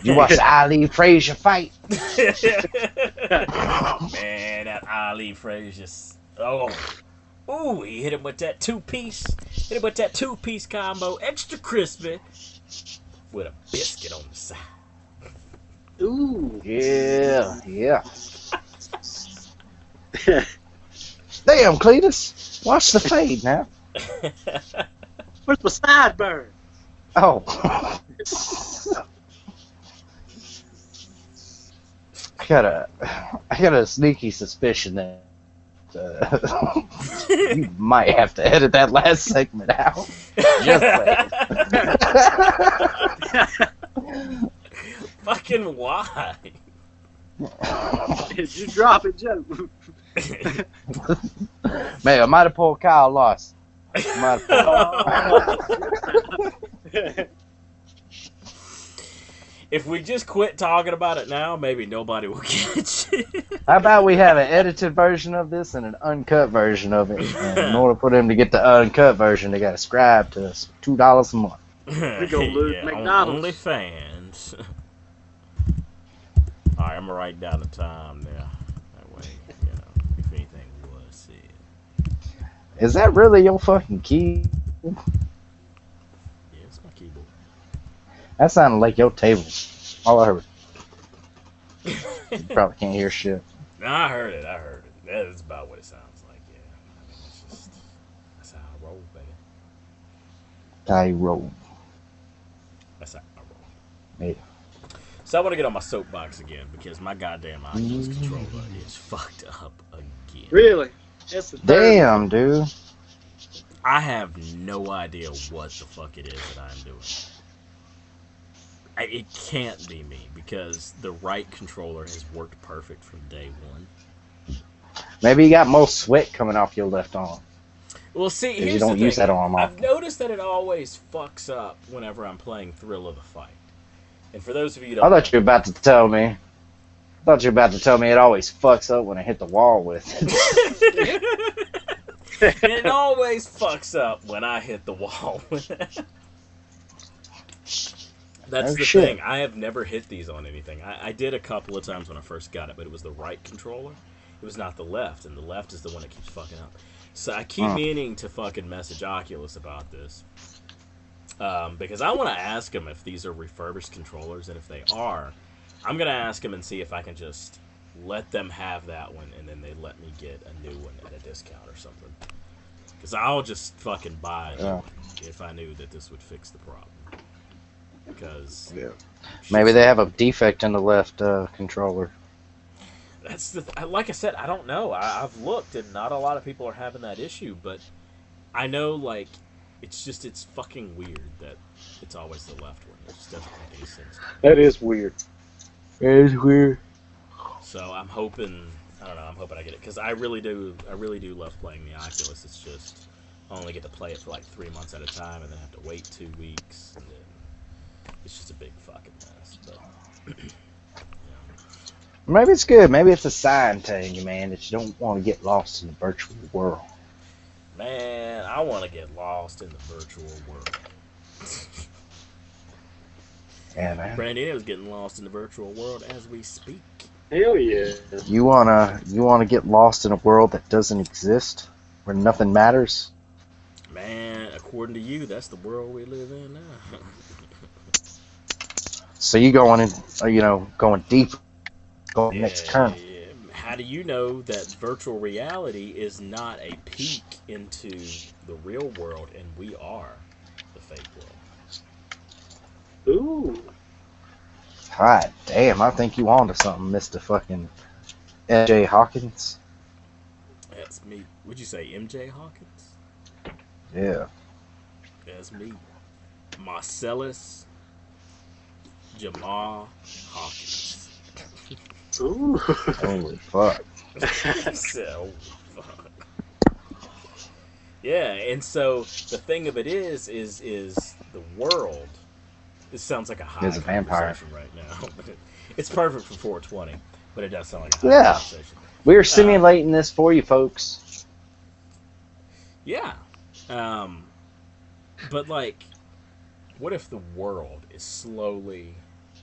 You watched *laughs* Ali Frazier fight. *laughs* Man, that Ali Frazier. Oh, ooh, he hit him with that two piece. Hit him with that two piece combo, extra crispy, with a biscuit on the side. Ooh. Yeah, yeah. *laughs* Damn, Cletus. Watch the fade now. Where's my sideburn? Oh. I got a, I got a sneaky suspicion that uh, you *laughs* might have to edit that last segment out. Just. *laughs* Fucking why? Did you drop it, Joe? *laughs* Man, I might have pulled Kyle Larson. Might have pulled- if we just quit talking about it now, maybe nobody will *laughs* get you. How about we have an edited version of this and an uncut version of it? And in order for them to get the uncut version, they got to subscribe to us two dollars a month. *laughs* We're gonna lose McDonald's. Only fans. *laughs* All right, I'm gonna write down the time there. That way, you know, if anything was said. Is that really your fucking key? Yeah, it's my keyboard. That sounded like your table. All I heard. *laughs* You probably can't hear shit. No, I heard it. I heard it. That is about what it sounds like. Yeah. I mean, it's just that's how I roll, baby. I roll. That's how I roll. Yeah. So I want to get on my soapbox again because my goddamn Oculus Mm. controller is fucked up again. really? That's the third. Damn, dude. I have no idea what the fuck it is that I'm doing. I, it can't be me because the right controller has worked perfect from day one. Maybe you got more sweat coming off your left arm. Well, see, here's you don't the use thing. that arm I've noticed that it always fucks up whenever I'm playing Thrill of the Fight. And for those of you I thought you were about to tell me. I thought you were about to tell me it always fucks up when I hit the wall with it. *laughs* *laughs* it always fucks up when I hit the wall. That's Oh, the shit. thing. I have never hit these on anything. I, I did a couple of times when I first got it, but it was the right controller. It was not the left, and the left is the one that keeps fucking up. So I keep Huh. meaning to fucking message Oculus about this. Um, because I want to ask them if these are refurbished controllers, and if they are, I'm gonna ask them and see if I can just let them have that one, and then they let me get a new one at a discount or something. Because I'll just fucking buy it Yeah. if I knew that this would fix the problem. Because Yeah. Maybe they have a defect in the left uh, controller. that's the th- like I said, I don't know. I, I've looked, and not a lot of people are having that issue. But I know, like, it's just it's fucking weird that it's always the left one. It just doesn't make any sense. That is weird. That is weird. So I'm hoping. I don't know. I'm hoping I get it because I really do. I really do love playing the Oculus. It's just I only get to play it for like three months at a time, and then have to wait two weeks, and then it's just a big fucking mess. But *clears throat* Maybe it's good. Maybe it's a sign telling you, man, that you don't want to get lost in the virtual world. man, I want to get lost in the virtual world. *laughs* Yeah, man. Brandon is getting lost in the virtual world as we speak. Hell yeah. You wanna you wanna get lost in a world that doesn't exist, where nothing matters? Man, according to you, that's the world we live in now. *laughs* So you going in, uh, you know, going deep, going next turn. yeah. How do you know that virtual reality is not a peek into the real world and we are the fake world? Ooh. God damn, I think you on to something, Mister Fucking MJ Hawkins. That's me. Would you say MJ Hawkins? Yeah. That's me. Marcellus Jamal Hawkins. Ooh. Holy fuck. *laughs* so, fuck. Yeah, and so the thing of it is, is, is the world. This sounds like a high Is a vampire. right now, but *laughs* it, it's perfect for 420. But it does sound like a high Yeah. conversation. We're simulating this for you, folks. Yeah. Um, but like, what if the world is slowly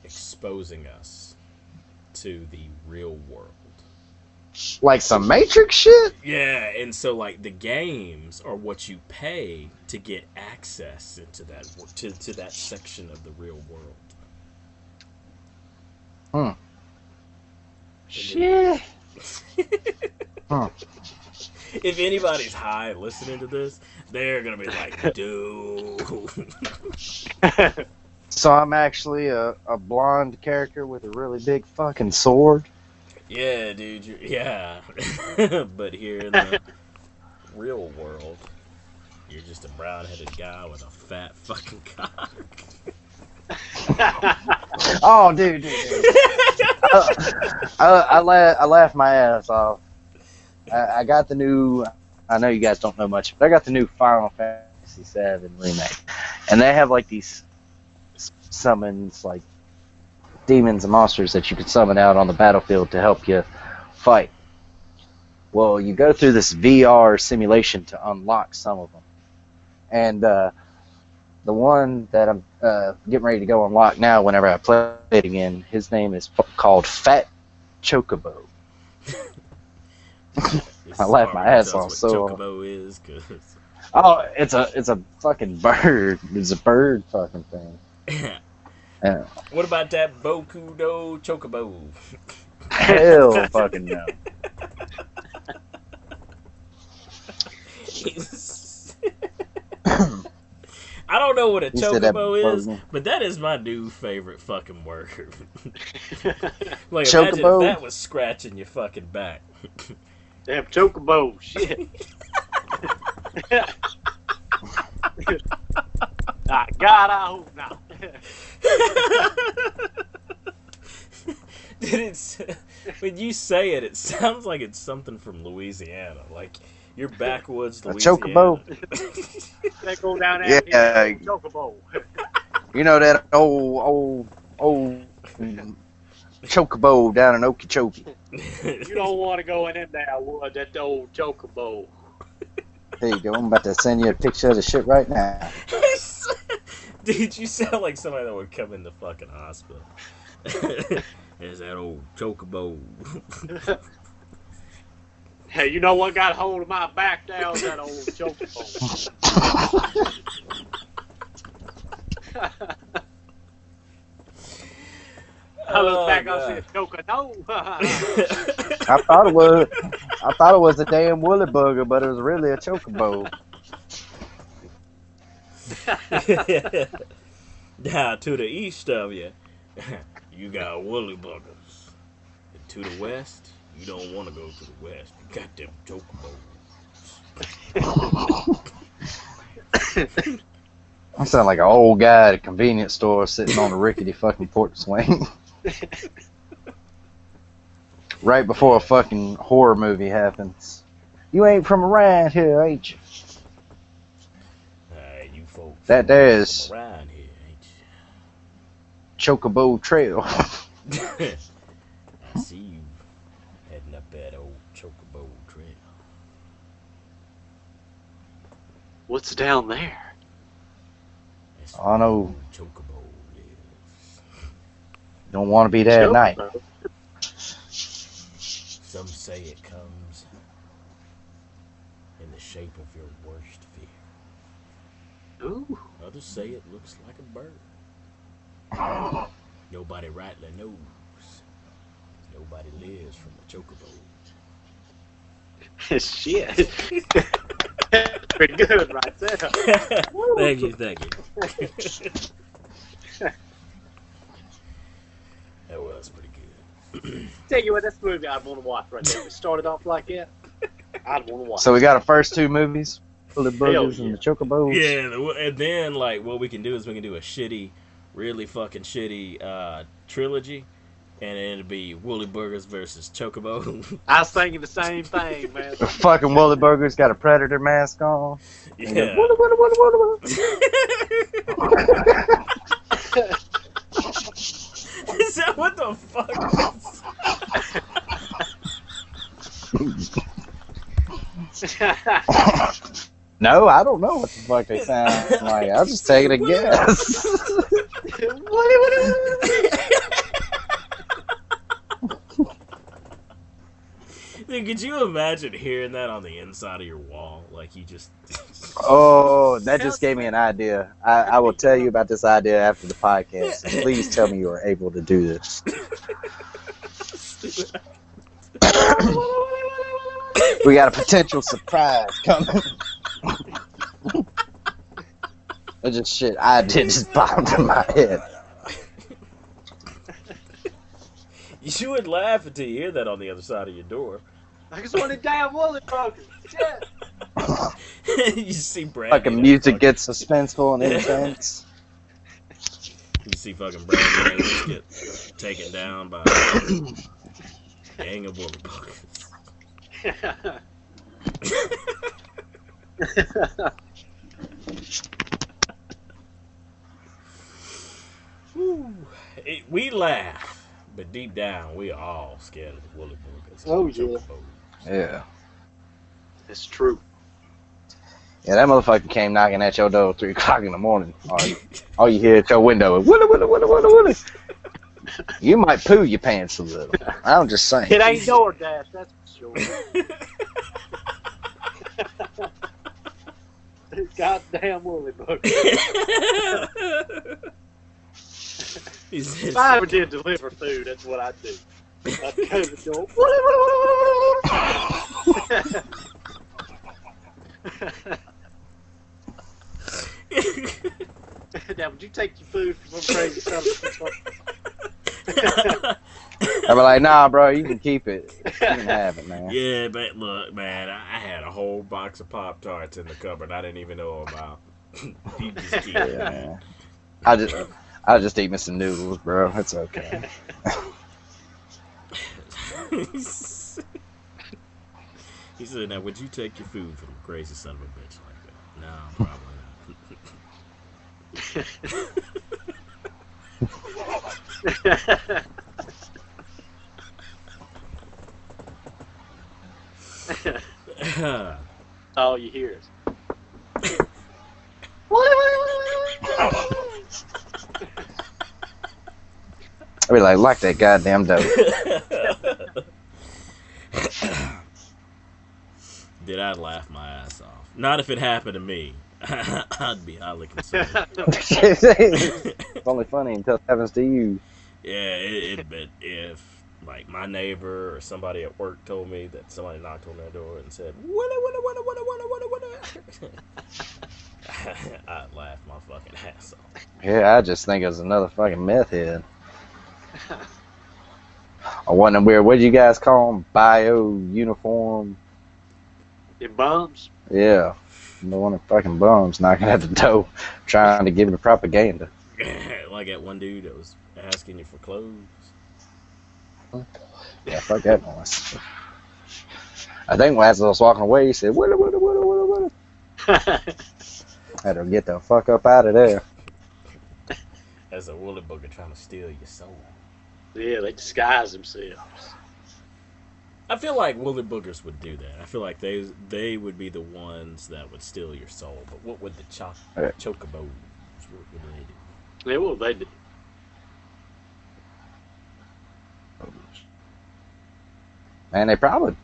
exposing us to the real world? Like some Matrix shit. Yeah, and so like the games are what you pay to get access into that to to that section of the real world. Huh? Shit. *laughs* Huh. If anybody's high listening to this, they're gonna be like, *laughs* dude. *laughs* So I'm actually a, a blonde character with a really big fucking sword. yeah, dude. Yeah, *laughs* but here in the *laughs* real world, you're just a brown-headed guy with a fat fucking cock. *laughs* Oh, dude, dude, dude. I, uh, uh, I, I, la- I laughed my ass off. I, I got the new. I know you guys don't know much, but I got the new Final Fantasy VII remake, and they have like these summons, like demons and monsters that you can summon out on the battlefield to help you fight. Well, you go through this VR simulation to unlock some of them, and uh, the one that I'm uh, getting ready to go unlock now, whenever I play it again, his name is called Fat Chocobo. *laughs* I laughed my ass off, so- Chocobo is, cause Oh, it's a it's a fucking bird. It's a bird fucking thing. Yeah. what about that Boku no Chocobo? Hell fucking no. I don't know what a You chocobo is, but that is my new favorite fucking word. *laughs* like Chocobo? imagine if that was scratching your fucking back. Damn chocobo. Shit. *laughs* *laughs* ah, God, I hope not. *laughs* Did it? When you say it, it sounds like it's something from Louisiana, like your backwoods Louisiana. A Louisiana. chocobo? They go down Yeah. there. Chocobo. *laughs* You know that old old old chocobo down in Okeechobee. *laughs* You don't want to go in there with that old chocobo. There you go. I'm about to send you a picture of the shit right now. *laughs* Dude, you sound like somebody that would come in the fucking hospital. *laughs* There's that old chocobo. *laughs* Hey, you know what got hold of my back down? That old chocobo. I look Oh, back, I God. said, chocobo. I thought it was I thought it was a damn woolly bugger, but it was really a chocobo. *laughs* now to the east of you, *laughs* you got woolly buggers. And to the west, you don't want to go to the west. You got them chocobos. *laughs* I sound like an old guy at a convenience store sitting on a rickety fucking porch swing. right before a fucking horror movie happens. You ain't from around here, ain't you? Alright, you. That there is around here, Chocobo Trail. *laughs* I see you heading up that old chocobo trail. What's down there? That's I know. where Chocobo lives. Don't want to be there at night. Some say it comes in the shape of your worst fear. Ooh. Others say it looks like a bird. *laughs* Nobody rightly knows. Nobody lives from the chocobo. *laughs* Shit. Pretty good right there. *laughs* thank you, thank you. that was pretty good. *clears throat* Tell you what, that's the movie I'd want to watch right there. If it started off like that, I'd want to watch. So we got our first two movies, Bully Burgers yeah. and the Chocobos. Yeah, and then like what we can do is we can do a shitty, really fucking shitty uh, trilogy, and it'll be Woolly Burgers versus Chocobo. I was thinking the same thing, man. The fucking Woolly Burgers got a predator mask on. Yeah. then, "Wooly, wooly, wooly, wooly, wooly." *laughs* is that what the fuck? *laughs* No, I don't know what the fuck they sound like. I'll just take it a guess. *laughs* Dude, could you imagine hearing that on the inside of your wall? Like you just. oh, that just gave me an idea. I, I will tell you about this idea after the podcast. *laughs* Please tell me you are able to do this. *laughs* *coughs* We got a potential surprise coming. That just shit I did just popped in my head. you would laugh until you hear that on the other side of your door. I just want a damn woolly burger. *laughs* Shit. you see Brandon. Fucking music gets suspenseful and intense. You see fucking Brandon just get taken down by a gang of woolly buggers. Whew. It- we laugh, but deep down we are all scared of the woolly buggers. Oh, yeah. Yeah. It's true. Yeah, that motherfucker came knocking at your door at 3 o'clock in the morning. All you, all you hear at your window is, willa, willa, willa, willa, willa. You might poo your pants a little. I'm just saying. It ain't DoorDash, that's sure. *laughs* *laughs* Goddamn woolly burger. He If I ever did deliver food, that's what I'd do. I'd go to the door. *laughs* now, would you take your food from some crazy son I'd be like, nah, bro, you can keep it. You can have it, man. yeah, but look, man, I I had a whole box of Pop Tarts in the cupboard I didn't even know about. *laughs* you just keep Yeah, it. man. I just, I just eat me some noodles, bro. It's okay. *laughs* he said, "Now, would you take your food from a crazy son of a bitch like that?" No, probably not. *laughs* *laughs* All you hear is. *laughs* I'd be like, lock that goddamn door. *laughs* Did I laugh my ass off? Not if it happened to me. I'd be highly concerned. it's only funny until it happens to you. Yeah, it, it but if like my neighbor or somebody at work told me that somebody knocked on their door and said "Winna, winna, winna, winna, winna, winna, winna," I'd laugh my fucking ass off. Yeah, I just think it's another fucking meth head. I wonder where What do you guys call them? Bio uniform. It bums. Yeah, the one of fucking bums knocking at the door, trying to give me propaganda. *laughs* like that one dude that was asking you for clothes. Yeah, fuck that noise. I think as I was walking away, he said, "Willa, willa, willa, willa, willa." *laughs* Had to get the fuck up out of there. As a woolly booger trying to steal your soul. yeah, they disguise themselves. I feel like woolly boogers would do that. I feel like they they would be the ones that would steal your soul. But what would the cho- Right. chocobos? What would they do? Yeah, well, they do. Man, they probably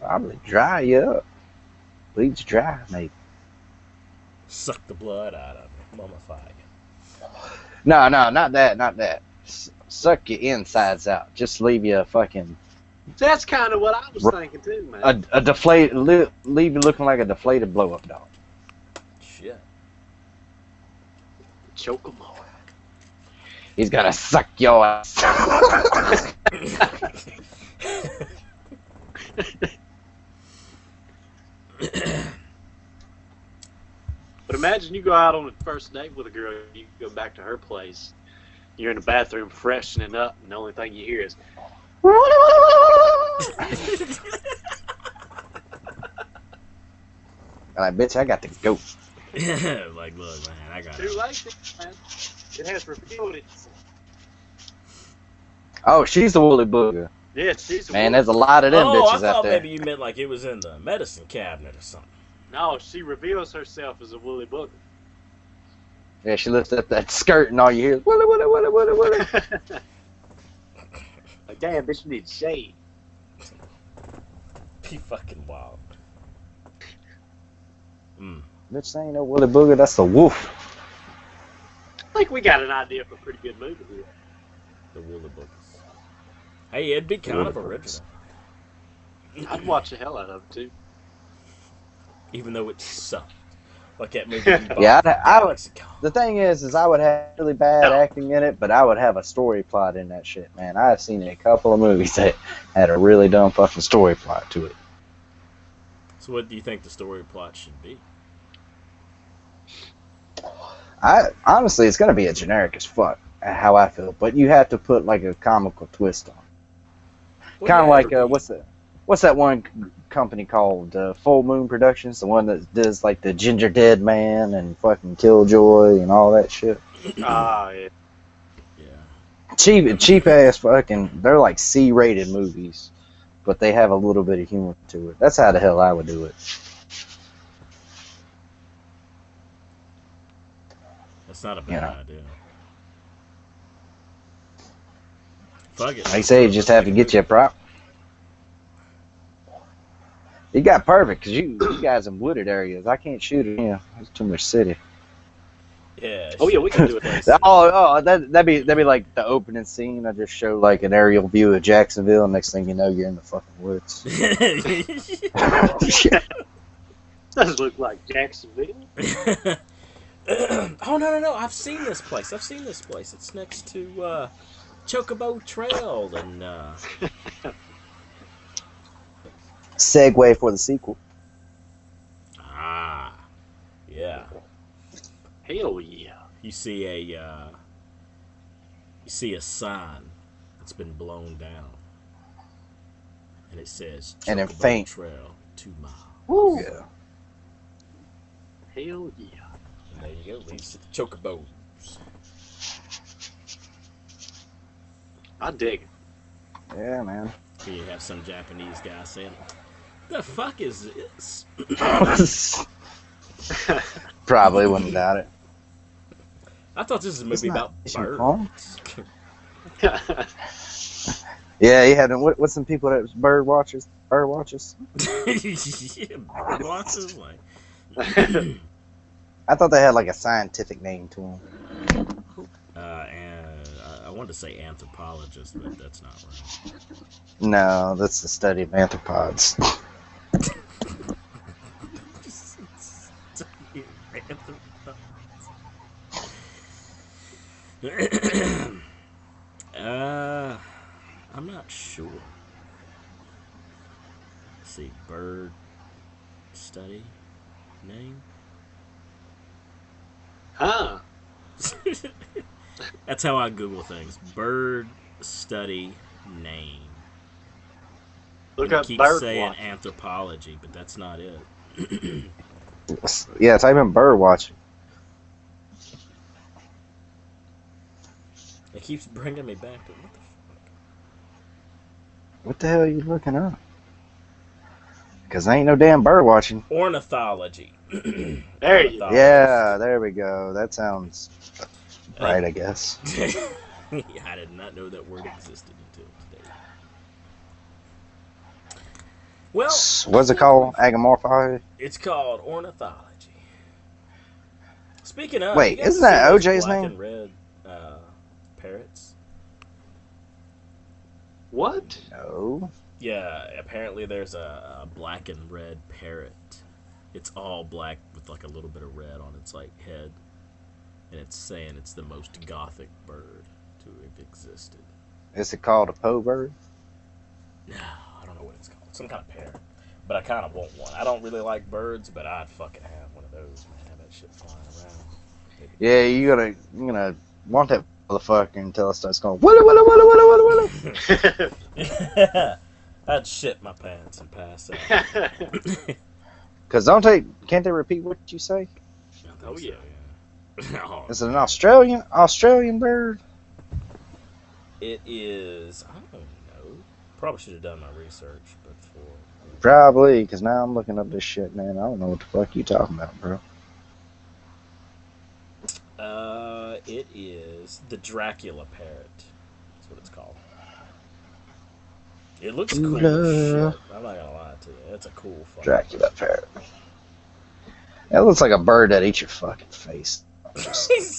probably dry you up. Bleach dry, maybe. Suck the blood out of it, mummify you. No, no, not that, not that. S- suck your insides out. Just leave you a fucking That's kind of what I was Ru- thinking too, man. a, a deflate li- leave you looking like a deflated blow up dog. Shit. Choke 'em all. He's gonna suck your ass. But imagine you go out on a first date with a girl, you go back to her place, you're in the bathroom freshening up, and the only thing you hear is, And I bet you I got to go. *laughs* like, look, man, I got too late, man. It has revealed itself. Oh, she's the woolly booger. Yeah, she's a Man, woman. there's a lot of them Oh, I bitches out thought there. maybe you meant like it was in the medicine cabinet or something. No, she reveals herself as a woolly booger. Yeah, she lifts up that skirt and all you hear is woolly, woolly, woolly, woolly, woolly. *laughs* like, damn, bitch, you need shade. Be fucking wild. Mm. Bitch, that ain't no woolly booger. That's a wolf. I think we got an idea for a pretty good movie here. The Woolly Boogers. Hey, it'd be kind of original, I'd watch the hell out of it too. even though it sucked. Like that movie. *laughs* Yeah, I'd- I would- Mexico. The thing is, is I would have really bad No. acting in it, but I would have a story plot in that shit, man. I've seen a couple of movies that had a really dumb fucking story plot to it. So, what do you think the story plot should be? I honestly, it's gonna be a generic as fuck. uh, How I feel, but you have to put like a comical twist on. Well, kind of yeah, like uh, what's that? What's that one company called? Uh, Full Moon Productions, the one that does like the Gingerdead Man and fucking Killjoy and all that shit. Ah, yeah. Yeah. Cheap, cheap ass fucking. They're like C-rated movies, but they have a little bit of humor to it. That's how the hell I would do it. That's not a bad Yeah. idea. Fuck it. Like I say, you just have to get you a prop. You got perfect because you, you guys in wooded areas. I can't shoot it. Yeah, it's too much city. Yeah. Oh yeah, we can do it. Like Oh, oh, that that'd be that'd be like the opening scene. I just show like an aerial view of Jacksonville. Next thing you know, you're in the fucking woods. *laughs* yeah. Doesn't look like Jacksonville. *laughs* *clears throat* oh no no no! I've seen this place. I've seen this place. It's next to uh, Chocobo Trail and uh, Segue for the sequel. ah, yeah. Hell yeah. You see a uh, you see a sign that's been blown down, and it says And in Chocobo faint. Trail two miles. Woo. Yeah. Hell yeah. And there you go. Leads to the Chocobos. I dig it. Yeah, man. You have some Japanese guy saying, "The fuck is this?" *laughs* Probably wouldn't doubt it. I thought this was a movie about fishing birds. *laughs* Yeah, you had what, what's some people that was bird watchers? Bird watchers. *laughs* yeah, bird watchers, like. I thought they had like a scientific name to them. Uh, and I- I wanted to say anthropologist, but that's not right. No, that's the study of anthropods. *laughs* *coughs* uh, I'm not sure. Let's see, bird study name. Huh. *laughs* That's how I Google things. Bird study name. Look And it up keeps bird saying watch. anthropology, but that's not it. Yeah, type in bird watching. It keeps bringing me back to what the fuck? What the hell are you looking up? Because I ain't no damn bird watching. Ornithology. *clears throat* There you go. Yeah, there we go. That sounds right, I guess. *laughs* *laughs* I did not know that word existed until today. Well, What's it called? Agamorphi? It's called ornithology. Speaking of, Wait, isn't that seen those OJ's black name? And red uh, parrots. What? No. Yeah, apparently there's a, a black and red parrot. It's all black with like a little bit of red on its like head, and it's saying it's the most gothic bird to have existed. Is it called a Poe bird? No, I don't know what it's called. Some kind of parrot. But I kind of want one. I don't really like birds, but I'd fucking have one of those, man. Have that shit flying around. Yeah, you gotta, you gonna want that motherfucker until it starts going willa willa willa willa willa willa. I'd *laughs* *laughs* shit my pants and pass out. *laughs* Cause don't they? Can't they repeat what you say? Oh, yeah. yeah. *laughs* Oh, Is it an Australian Australian bird? it is. I don't know. Probably should have done my research before. Probably, because now I'm looking up this shit, man. I don't know what the fuck you talking about, bro. Uh, it is the Dracula parrot. That's what it's called. It looks cool as Dracula. shit. I'm not gonna lie to you. It's a cool fucking Dracula parrot. That looks like a bird that eats your fucking face. *laughs*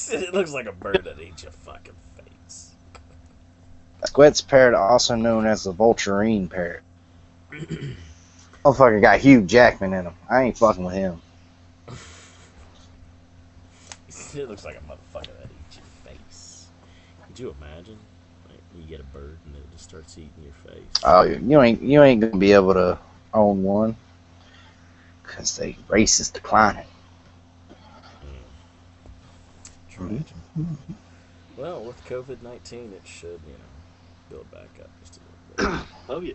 It looks like a bird that eats your fucking face. Squet's parrot, also known as the Vulturine parrot. Motherfucker got Hugh Jackman in him. I ain't fucking with him. *laughs* It looks like a motherfucker that eats your face. Could you imagine? Like, you get a bird and it just starts eating your face. Oh, you ain't you ain't gonna be able to own one, cause the race is declining. Tragic. Well, with COVID 19, it should, you know, build back up just a little bit. *coughs* oh yeah.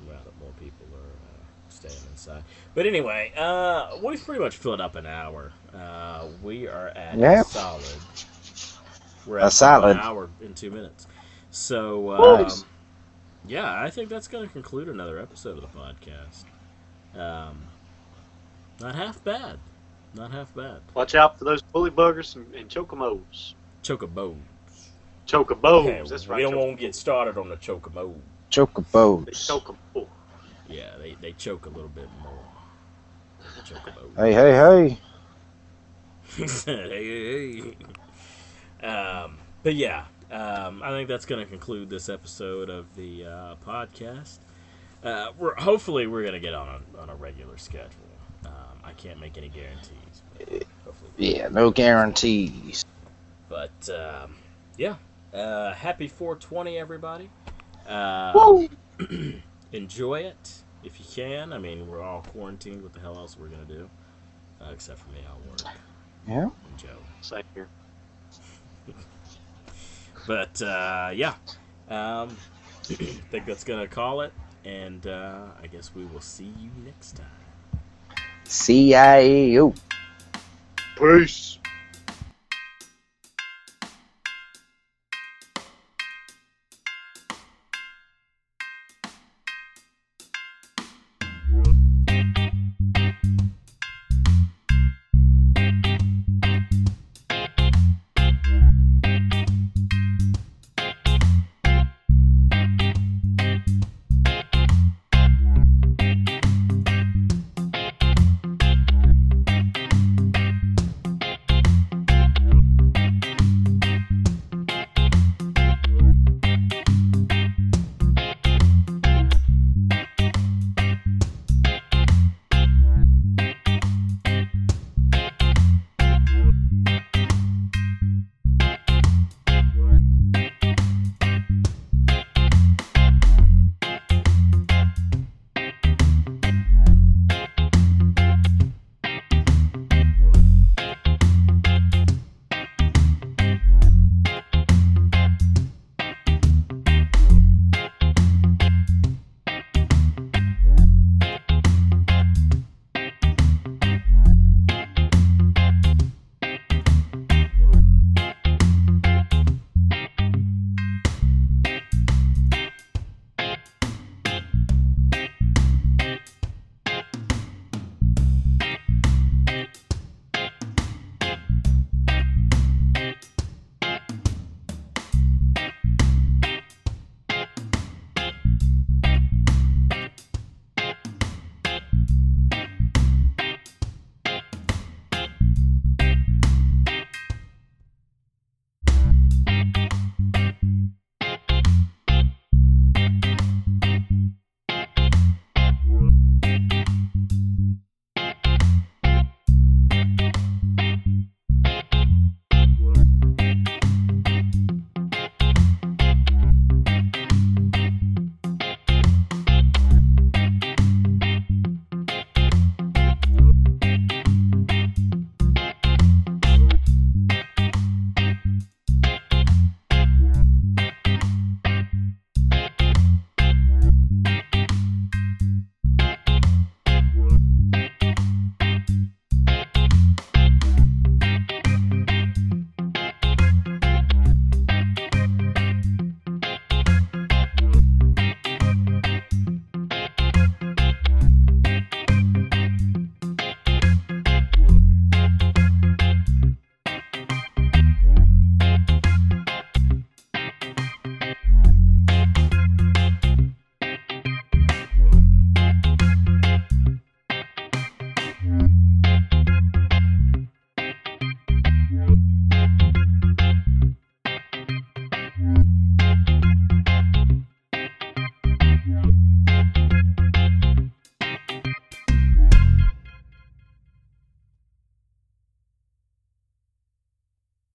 now that more people are uh, staying inside. But anyway, uh, we've pretty much filled up an hour. Uh, we are at Yeah. a solid. We're at A at solid. an hour in two minutes. So, um, Nice. yeah, I think that's going to conclude another episode of the podcast. Um, not half bad. Not half bad. Watch out for those bully buggers and, and chocomos. Chocobo. Chocobos. Okay, That's right. we don't want to get started on the chocobo. They choke choke 'em. Oh, Yeah, they, they choke a little bit more. Chocobo. Hey, hey, hey. *laughs* Hey, hey, hey. Um, but yeah, um, I think that's going to conclude this episode of the uh, podcast. Uh, we're hopefully we're going to get on a, on a regular schedule. Um, I can't make any guarantees, but. Yeah, no guarantees. But um, yeah, uh, happy 420, everybody. Uh, Woo! *clears throat* enjoy it if you can. I mean, we're all quarantined. What the hell else we're we going to do? Uh, except for me, I'll work. Yeah. And Joe. Same here. But uh, yeah, um, think that's gonna call it, and uh, I guess we will see you next time. CIAO. Peace.